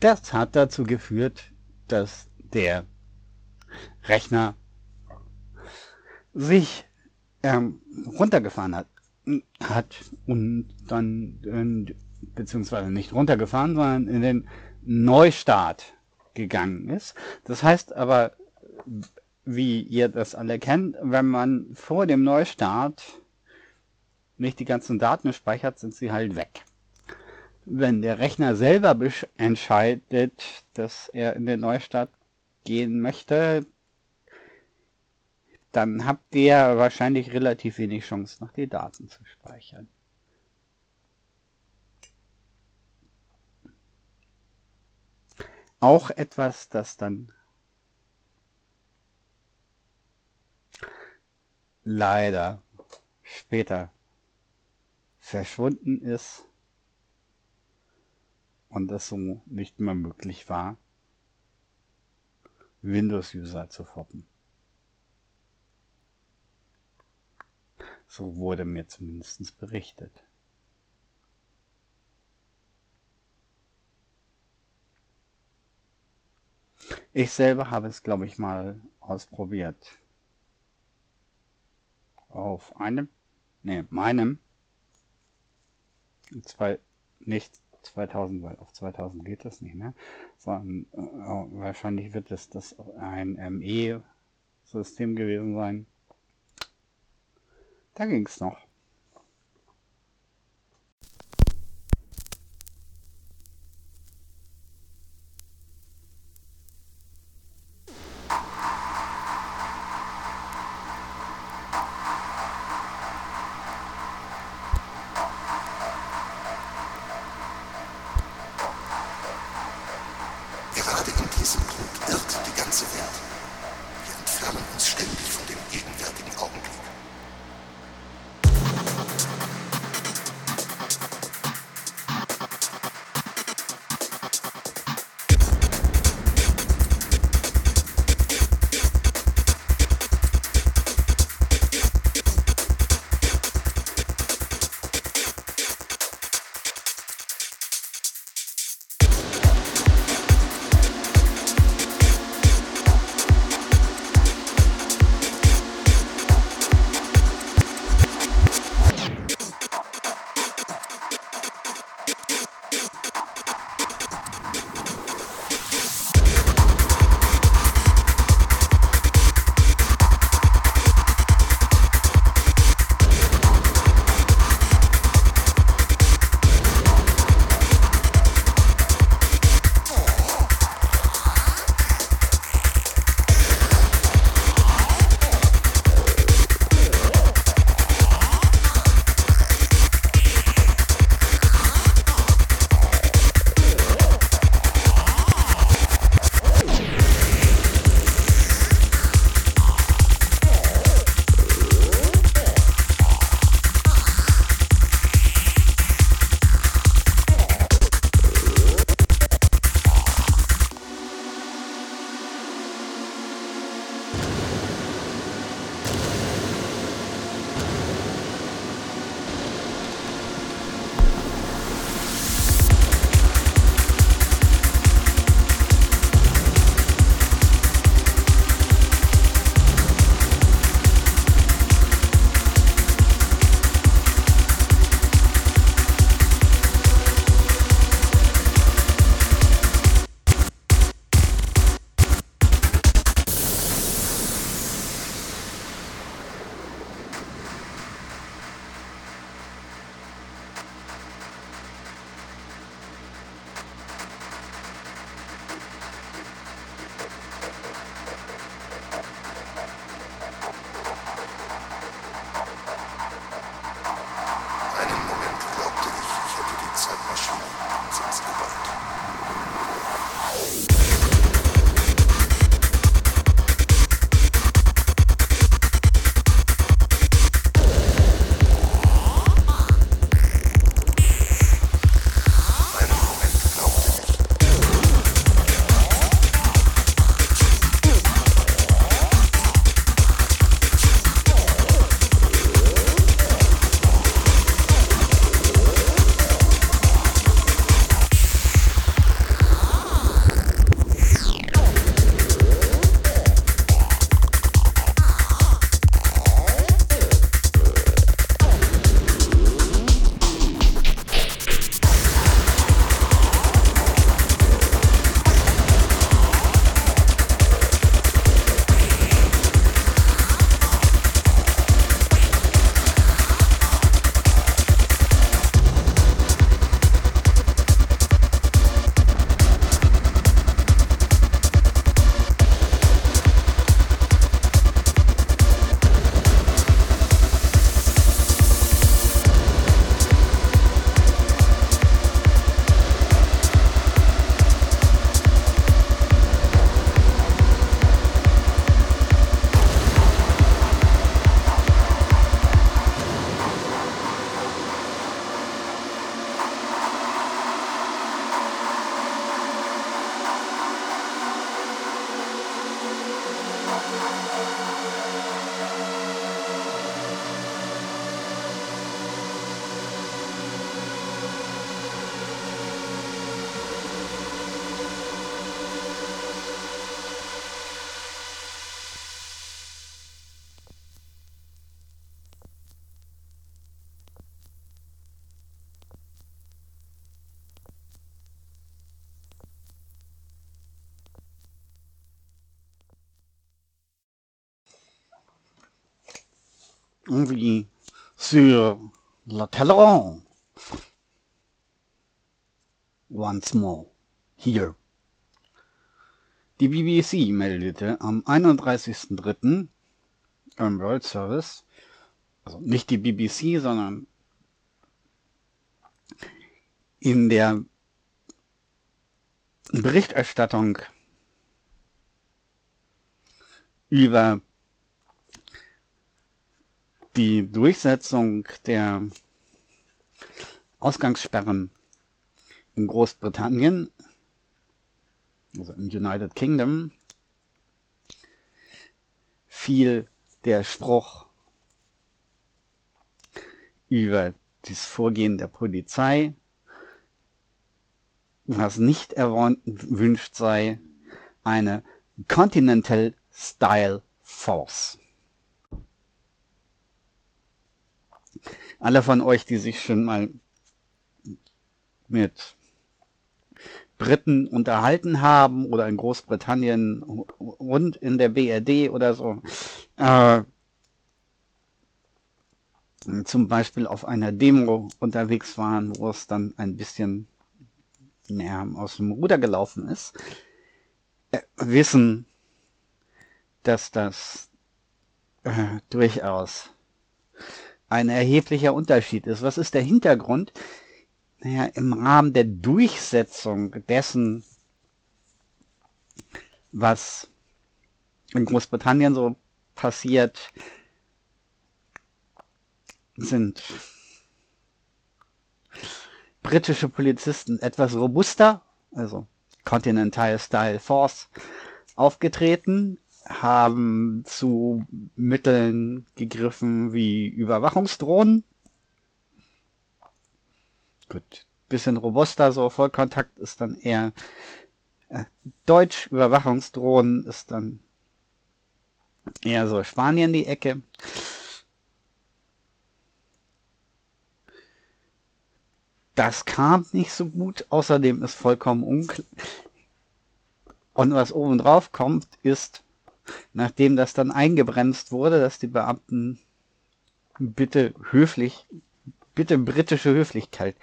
B: Das hat dazu geführt, dass der Rechner sich ähm, runtergefahren hat, hat und dann, beziehungsweise nicht runtergefahren, sondern in den Neustart gegangen ist. Das heißt aber, wie ihr das alle kennt, wenn man vor dem Neustart nicht die ganzen Daten speichert, sind sie halt weg. Wenn der Rechner selber entscheidet, dass er in den Neustart gehen möchte, dann habt ihr wahrscheinlich relativ wenig Chance, noch die Daten zu speichern. Auch etwas, das dann leider später verschwunden ist und es so nicht mehr möglich war, Windows-User zu foppen. So wurde mir zumindest berichtet. Ich selber habe es, glaube ich, mal ausprobiert. Auf einem, nee, meinem, zwei, nicht 2000, weil auf 2000 geht das nicht mehr, sondern äh, wahrscheinlich wird es das ein ME-System gewesen sein. Da ging es noch. Irgendwie sur le talon. Once more. Here. Die BBC meldete am 31.03. im World Service, also nicht die BBC, sondern in der Berichterstattung über die Durchsetzung der Ausgangssperren in Großbritannien, also im United Kingdom, fiel der Spruch über das Vorgehen der Polizei, was nicht erwünscht sei, eine Continental Style Force. Alle von euch, die sich schon mal mit Briten unterhalten haben oder in Großbritannien und in der BRD oder so, äh, zum Beispiel auf einer Demo unterwegs waren, wo es dann ein bisschen ja, aus dem Ruder gelaufen ist, äh, wissen, dass das äh, durchaus ein erheblicher Unterschied ist. Was ist der Hintergrund? Naja, im Rahmen der Durchsetzung dessen, was in Großbritannien so passiert, sind britische Polizisten etwas robuster, also Continental Style Force, aufgetreten, haben zu Mitteln gegriffen wie Überwachungsdrohnen. Gut, bisschen robuster, so Vollkontakt ist dann eher äh, Deutsch, Überwachungsdrohnen ist dann eher so Spanien die Ecke. Das kam nicht so gut, außerdem ist vollkommen unklar. Und was oben drauf kommt, ist, nachdem das dann eingebremst wurde, dass die Beamten bitte höflich, bitte britische Höflichkeit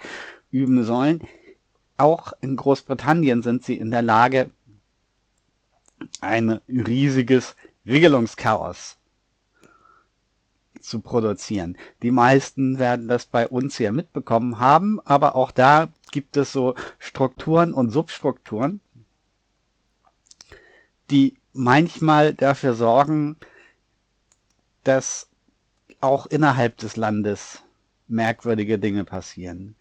B: üben sollen. Auch in Großbritannien sind sie in der Lage, ein riesiges Regelungschaos zu produzieren. Die meisten werden das bei uns hier mitbekommen haben, aber auch da gibt es so Strukturen und Substrukturen, die manchmal dafür sorgen, dass auch innerhalb des Landes merkwürdige Dinge passieren.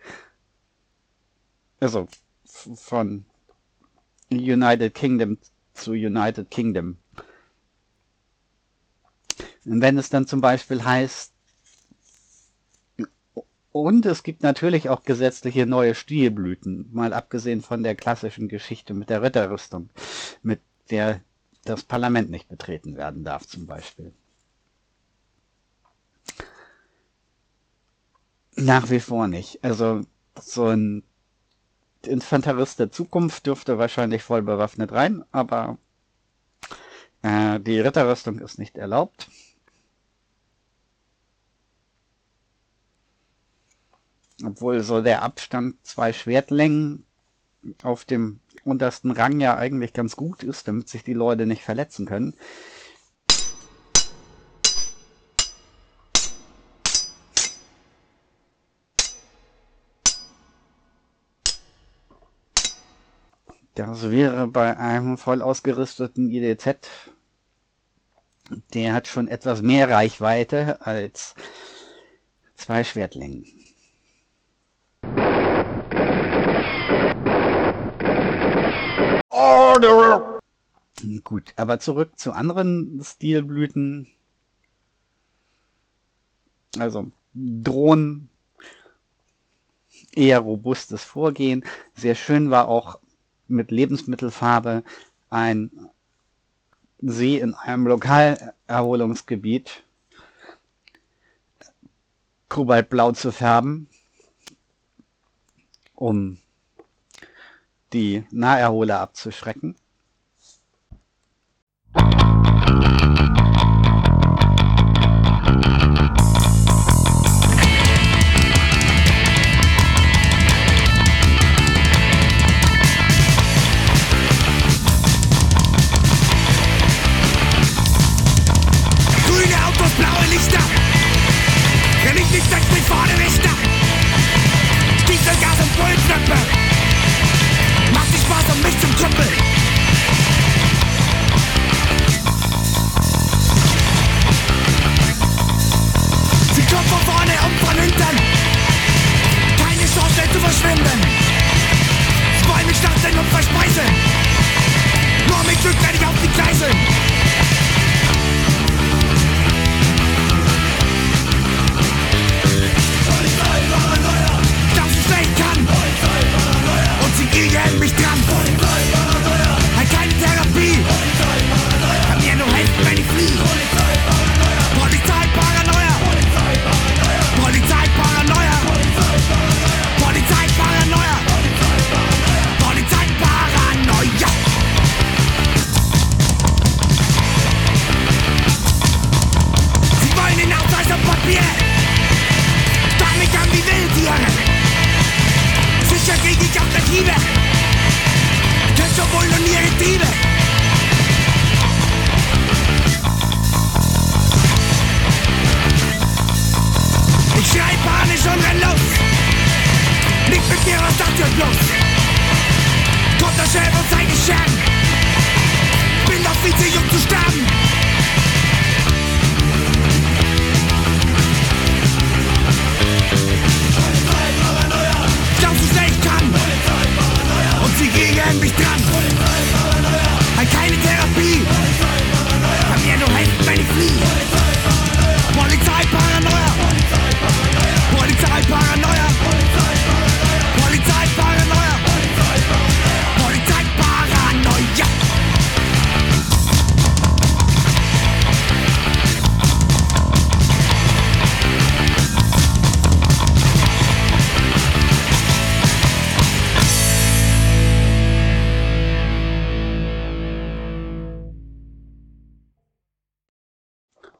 B: Also von United Kingdom zu United Kingdom. Und wenn es dann zum Beispiel heißt, und es gibt natürlich auch gesetzliche neue Stilblüten, mal abgesehen von der klassischen Geschichte mit der Ritterrüstung, mit der das Parlament nicht betreten werden darf zum Beispiel. Nach wie vor nicht. Also so ein Infanterist der Zukunft dürfte wahrscheinlich voll bewaffnet rein, aber äh, die Ritterrüstung ist nicht erlaubt. Obwohl so der Abstand zwei Schwertlängen auf dem untersten Rang ja eigentlich ganz gut ist, damit sich die Leute nicht verletzen können. Das wäre bei einem voll ausgerüsteten IDZ, der hat schon etwas mehr Reichweite als zwei Schwertlängen. Gut, aber zurück zu anderen Stilblüten. Also Drohnen, eher robustes Vorgehen. Sehr schön war auch mit Lebensmittelfarbe ein See in einem Lokalerholungsgebiet kobaltblau zu färben, um die Naherholer abzuschrecken.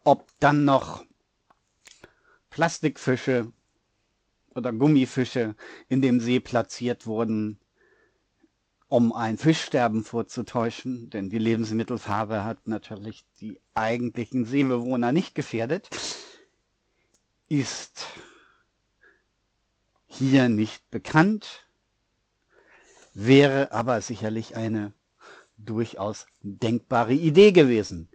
B: Ob dann noch Plastikfische oder Gummifische in dem See platziert wurden, um ein Fischsterben vorzutäuschen, denn die Lebensmittelfarbe hat natürlich die eigentlichen Seebewohner nicht gefährdet, ist hier nicht bekannt, wäre aber sicherlich eine durchaus denkbare Idee gewesen.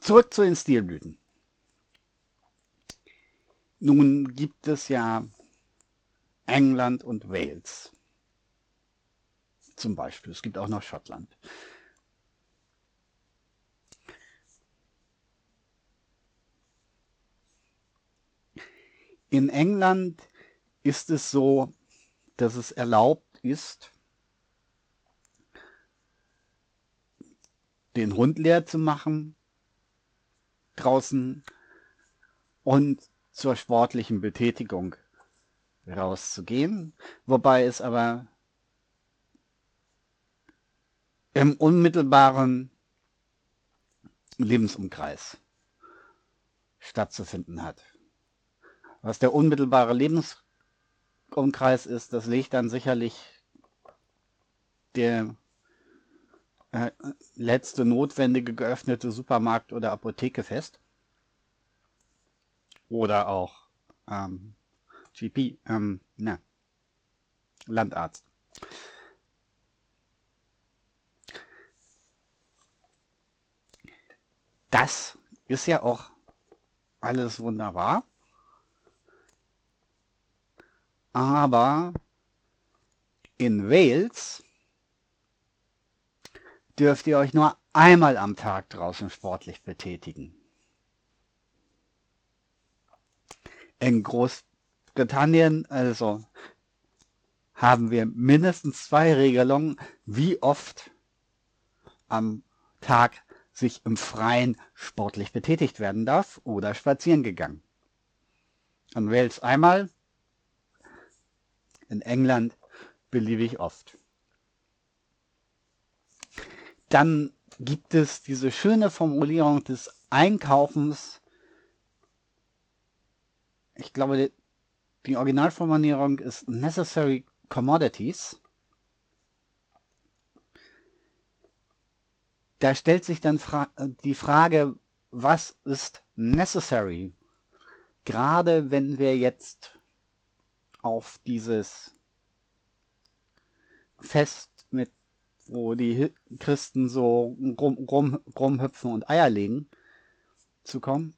B: Zurück zu den Stilblüten. Nun gibt es ja England und Wales. Zum Beispiel. Es gibt auch noch Schottland. In England ist es so, dass es erlaubt ist, den Hund leer zu machen draußen und zur sportlichen Betätigung rauszugehen, wobei es aber im unmittelbaren Lebensumkreis stattzufinden hat. Was der unmittelbare Lebensumkreis ist, das legt dann sicherlich der äh, letzte notwendige geöffnete Supermarkt oder Apotheke fest. Oder auch ähm, GP, ähm, na, Landarzt. Das ist ja auch alles wunderbar. Aber in Wales dürft ihr euch nur einmal am Tag draußen sportlich betätigen. In Großbritannien also haben wir mindestens zwei Regelungen, wie oft am Tag sich im Freien sportlich betätigt werden darf oder spazieren gegangen. In Wales einmal, in England beliebig oft. Dann gibt es diese schöne Formulierung des Einkaufens. Ich glaube, die, Originalformulierung ist necessary commodities. Da stellt sich dann fra die Frage, was ist necessary? Gerade wenn wir jetzt auf dieses Fest mit, wo die Christen so rum, rum, rumhüpfen und Eier legen, zu kommen.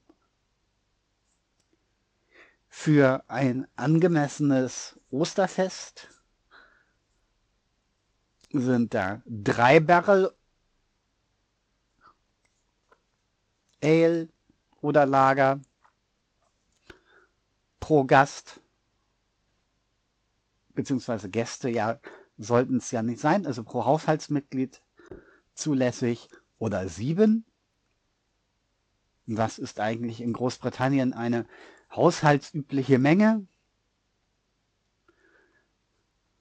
B: Für ein angemessenes Osterfest sind da drei Barrel Ale oder Lager pro Gast, beziehungsweise Gäste, ja, sollten es ja nicht sein, also pro Haushaltsmitglied zulässig oder sieben. Was ist eigentlich in Großbritannien eine haushaltsübliche Menge?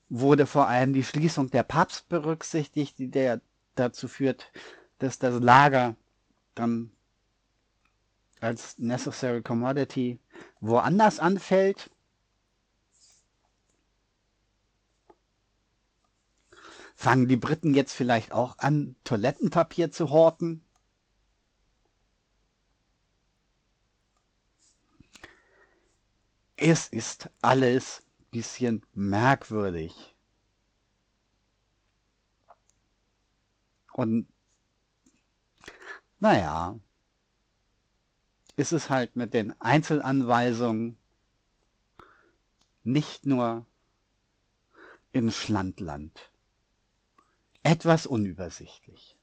B: Wurde vor allem die Schließung der Pubs berücksichtigt, die der dazu führt, dass das Lager dann als Necessary Commodity woanders anfällt. Fangen die Briten jetzt vielleicht auch an, Toilettenpapier zu horten? Es ist alles bisschen merkwürdig. Und naja, ist es halt mit den Einzelanweisungen nicht nur in Schlandland etwas unübersichtlich.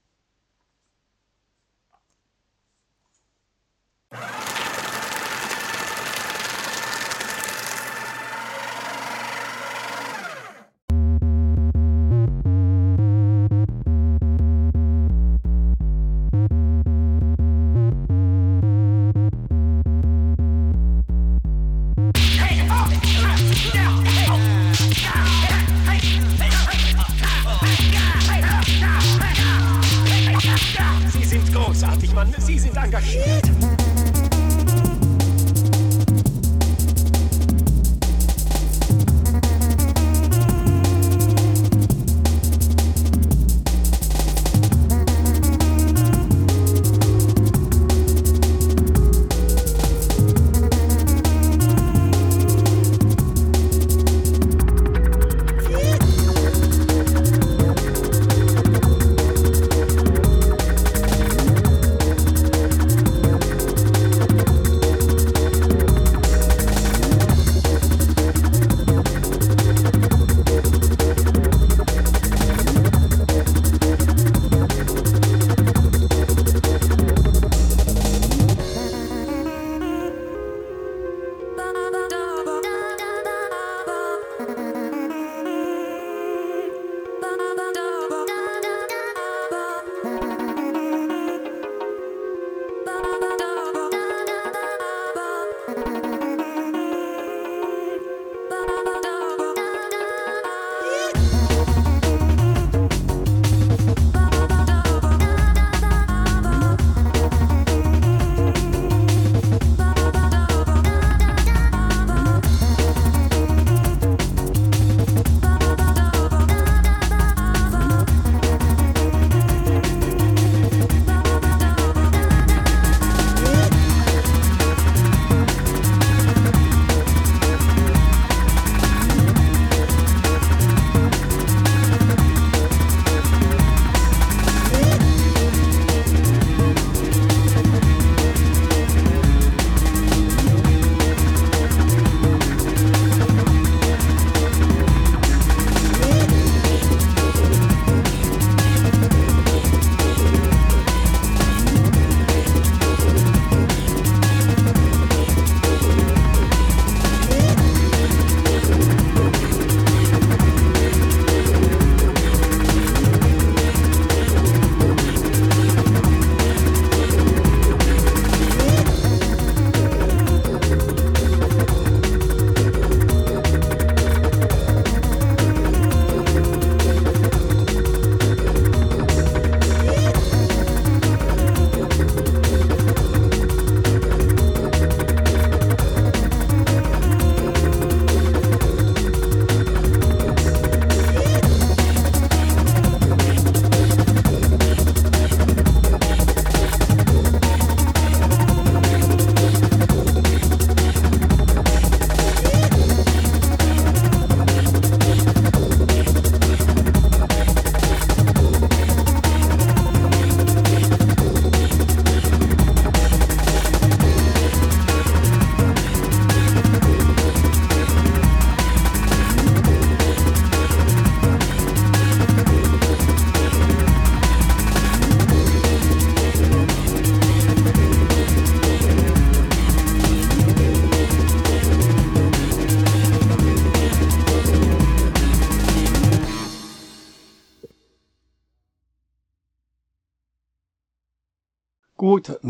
G: Mann. Sie sind engagiert.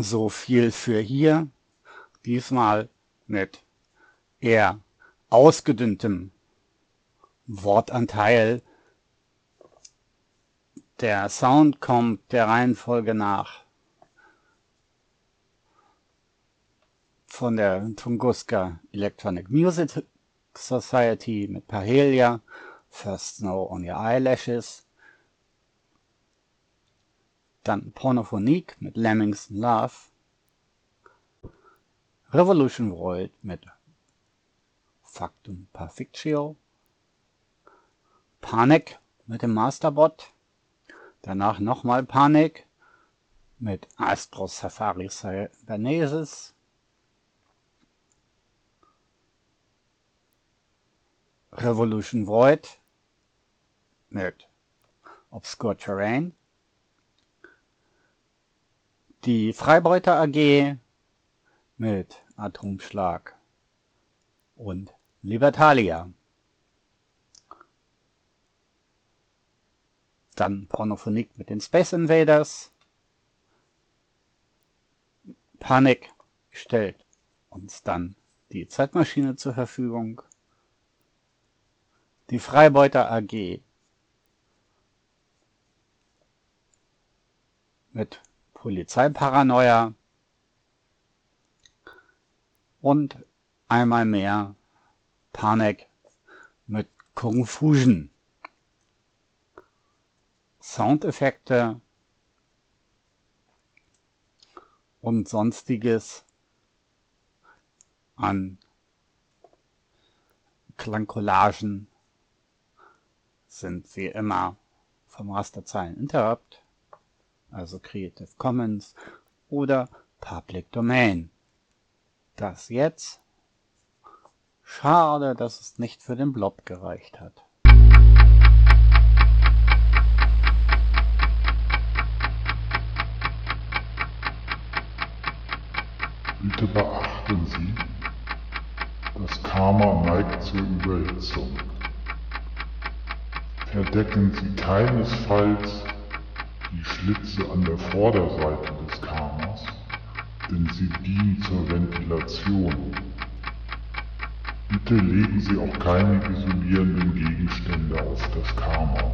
B: So viel für hier. Diesmal mit eher ausgedünntem Wortanteil. Der Sound kommt der Reihenfolge nach von der Tunguska Electronic Music Society mit Pahelia, First Snow on Your Eyelashes, dann Pornophonique mit Lemmings Love, Revolution World mit Factum Perfectio, Panic mit dem Masterbot, danach nochmal Panic mit Astro Safari Cybernesis, Revolution Void mit Obscure Terrain, die Freibeuter AG mit Atomschlag und Libertalia. Dann Pornophonik mit den Space Invaders. Panik stellt uns dann die Zeitmaschine zur Verfügung. Die Freibeuter AG mit Polizeiparanoia und einmal mehr Panik mit Confusion. Soundeffekte und sonstiges an Klangcollagen sind wie immer vom Rasterzeilen Interrupt, also Creative Commons oder Public Domain. Das jetzt? Schade, dass es nicht für den Blob gereicht hat.
A: Bitte beachten Sie, das Karma neigt zur Überhitzung. Verdecken Sie keinesfalls die Schlitze an der Vorderseite des Karmas, denn sie dienen zur Ventilation. Bitte legen Sie auch keine isolierenden Gegenstände auf das Karma.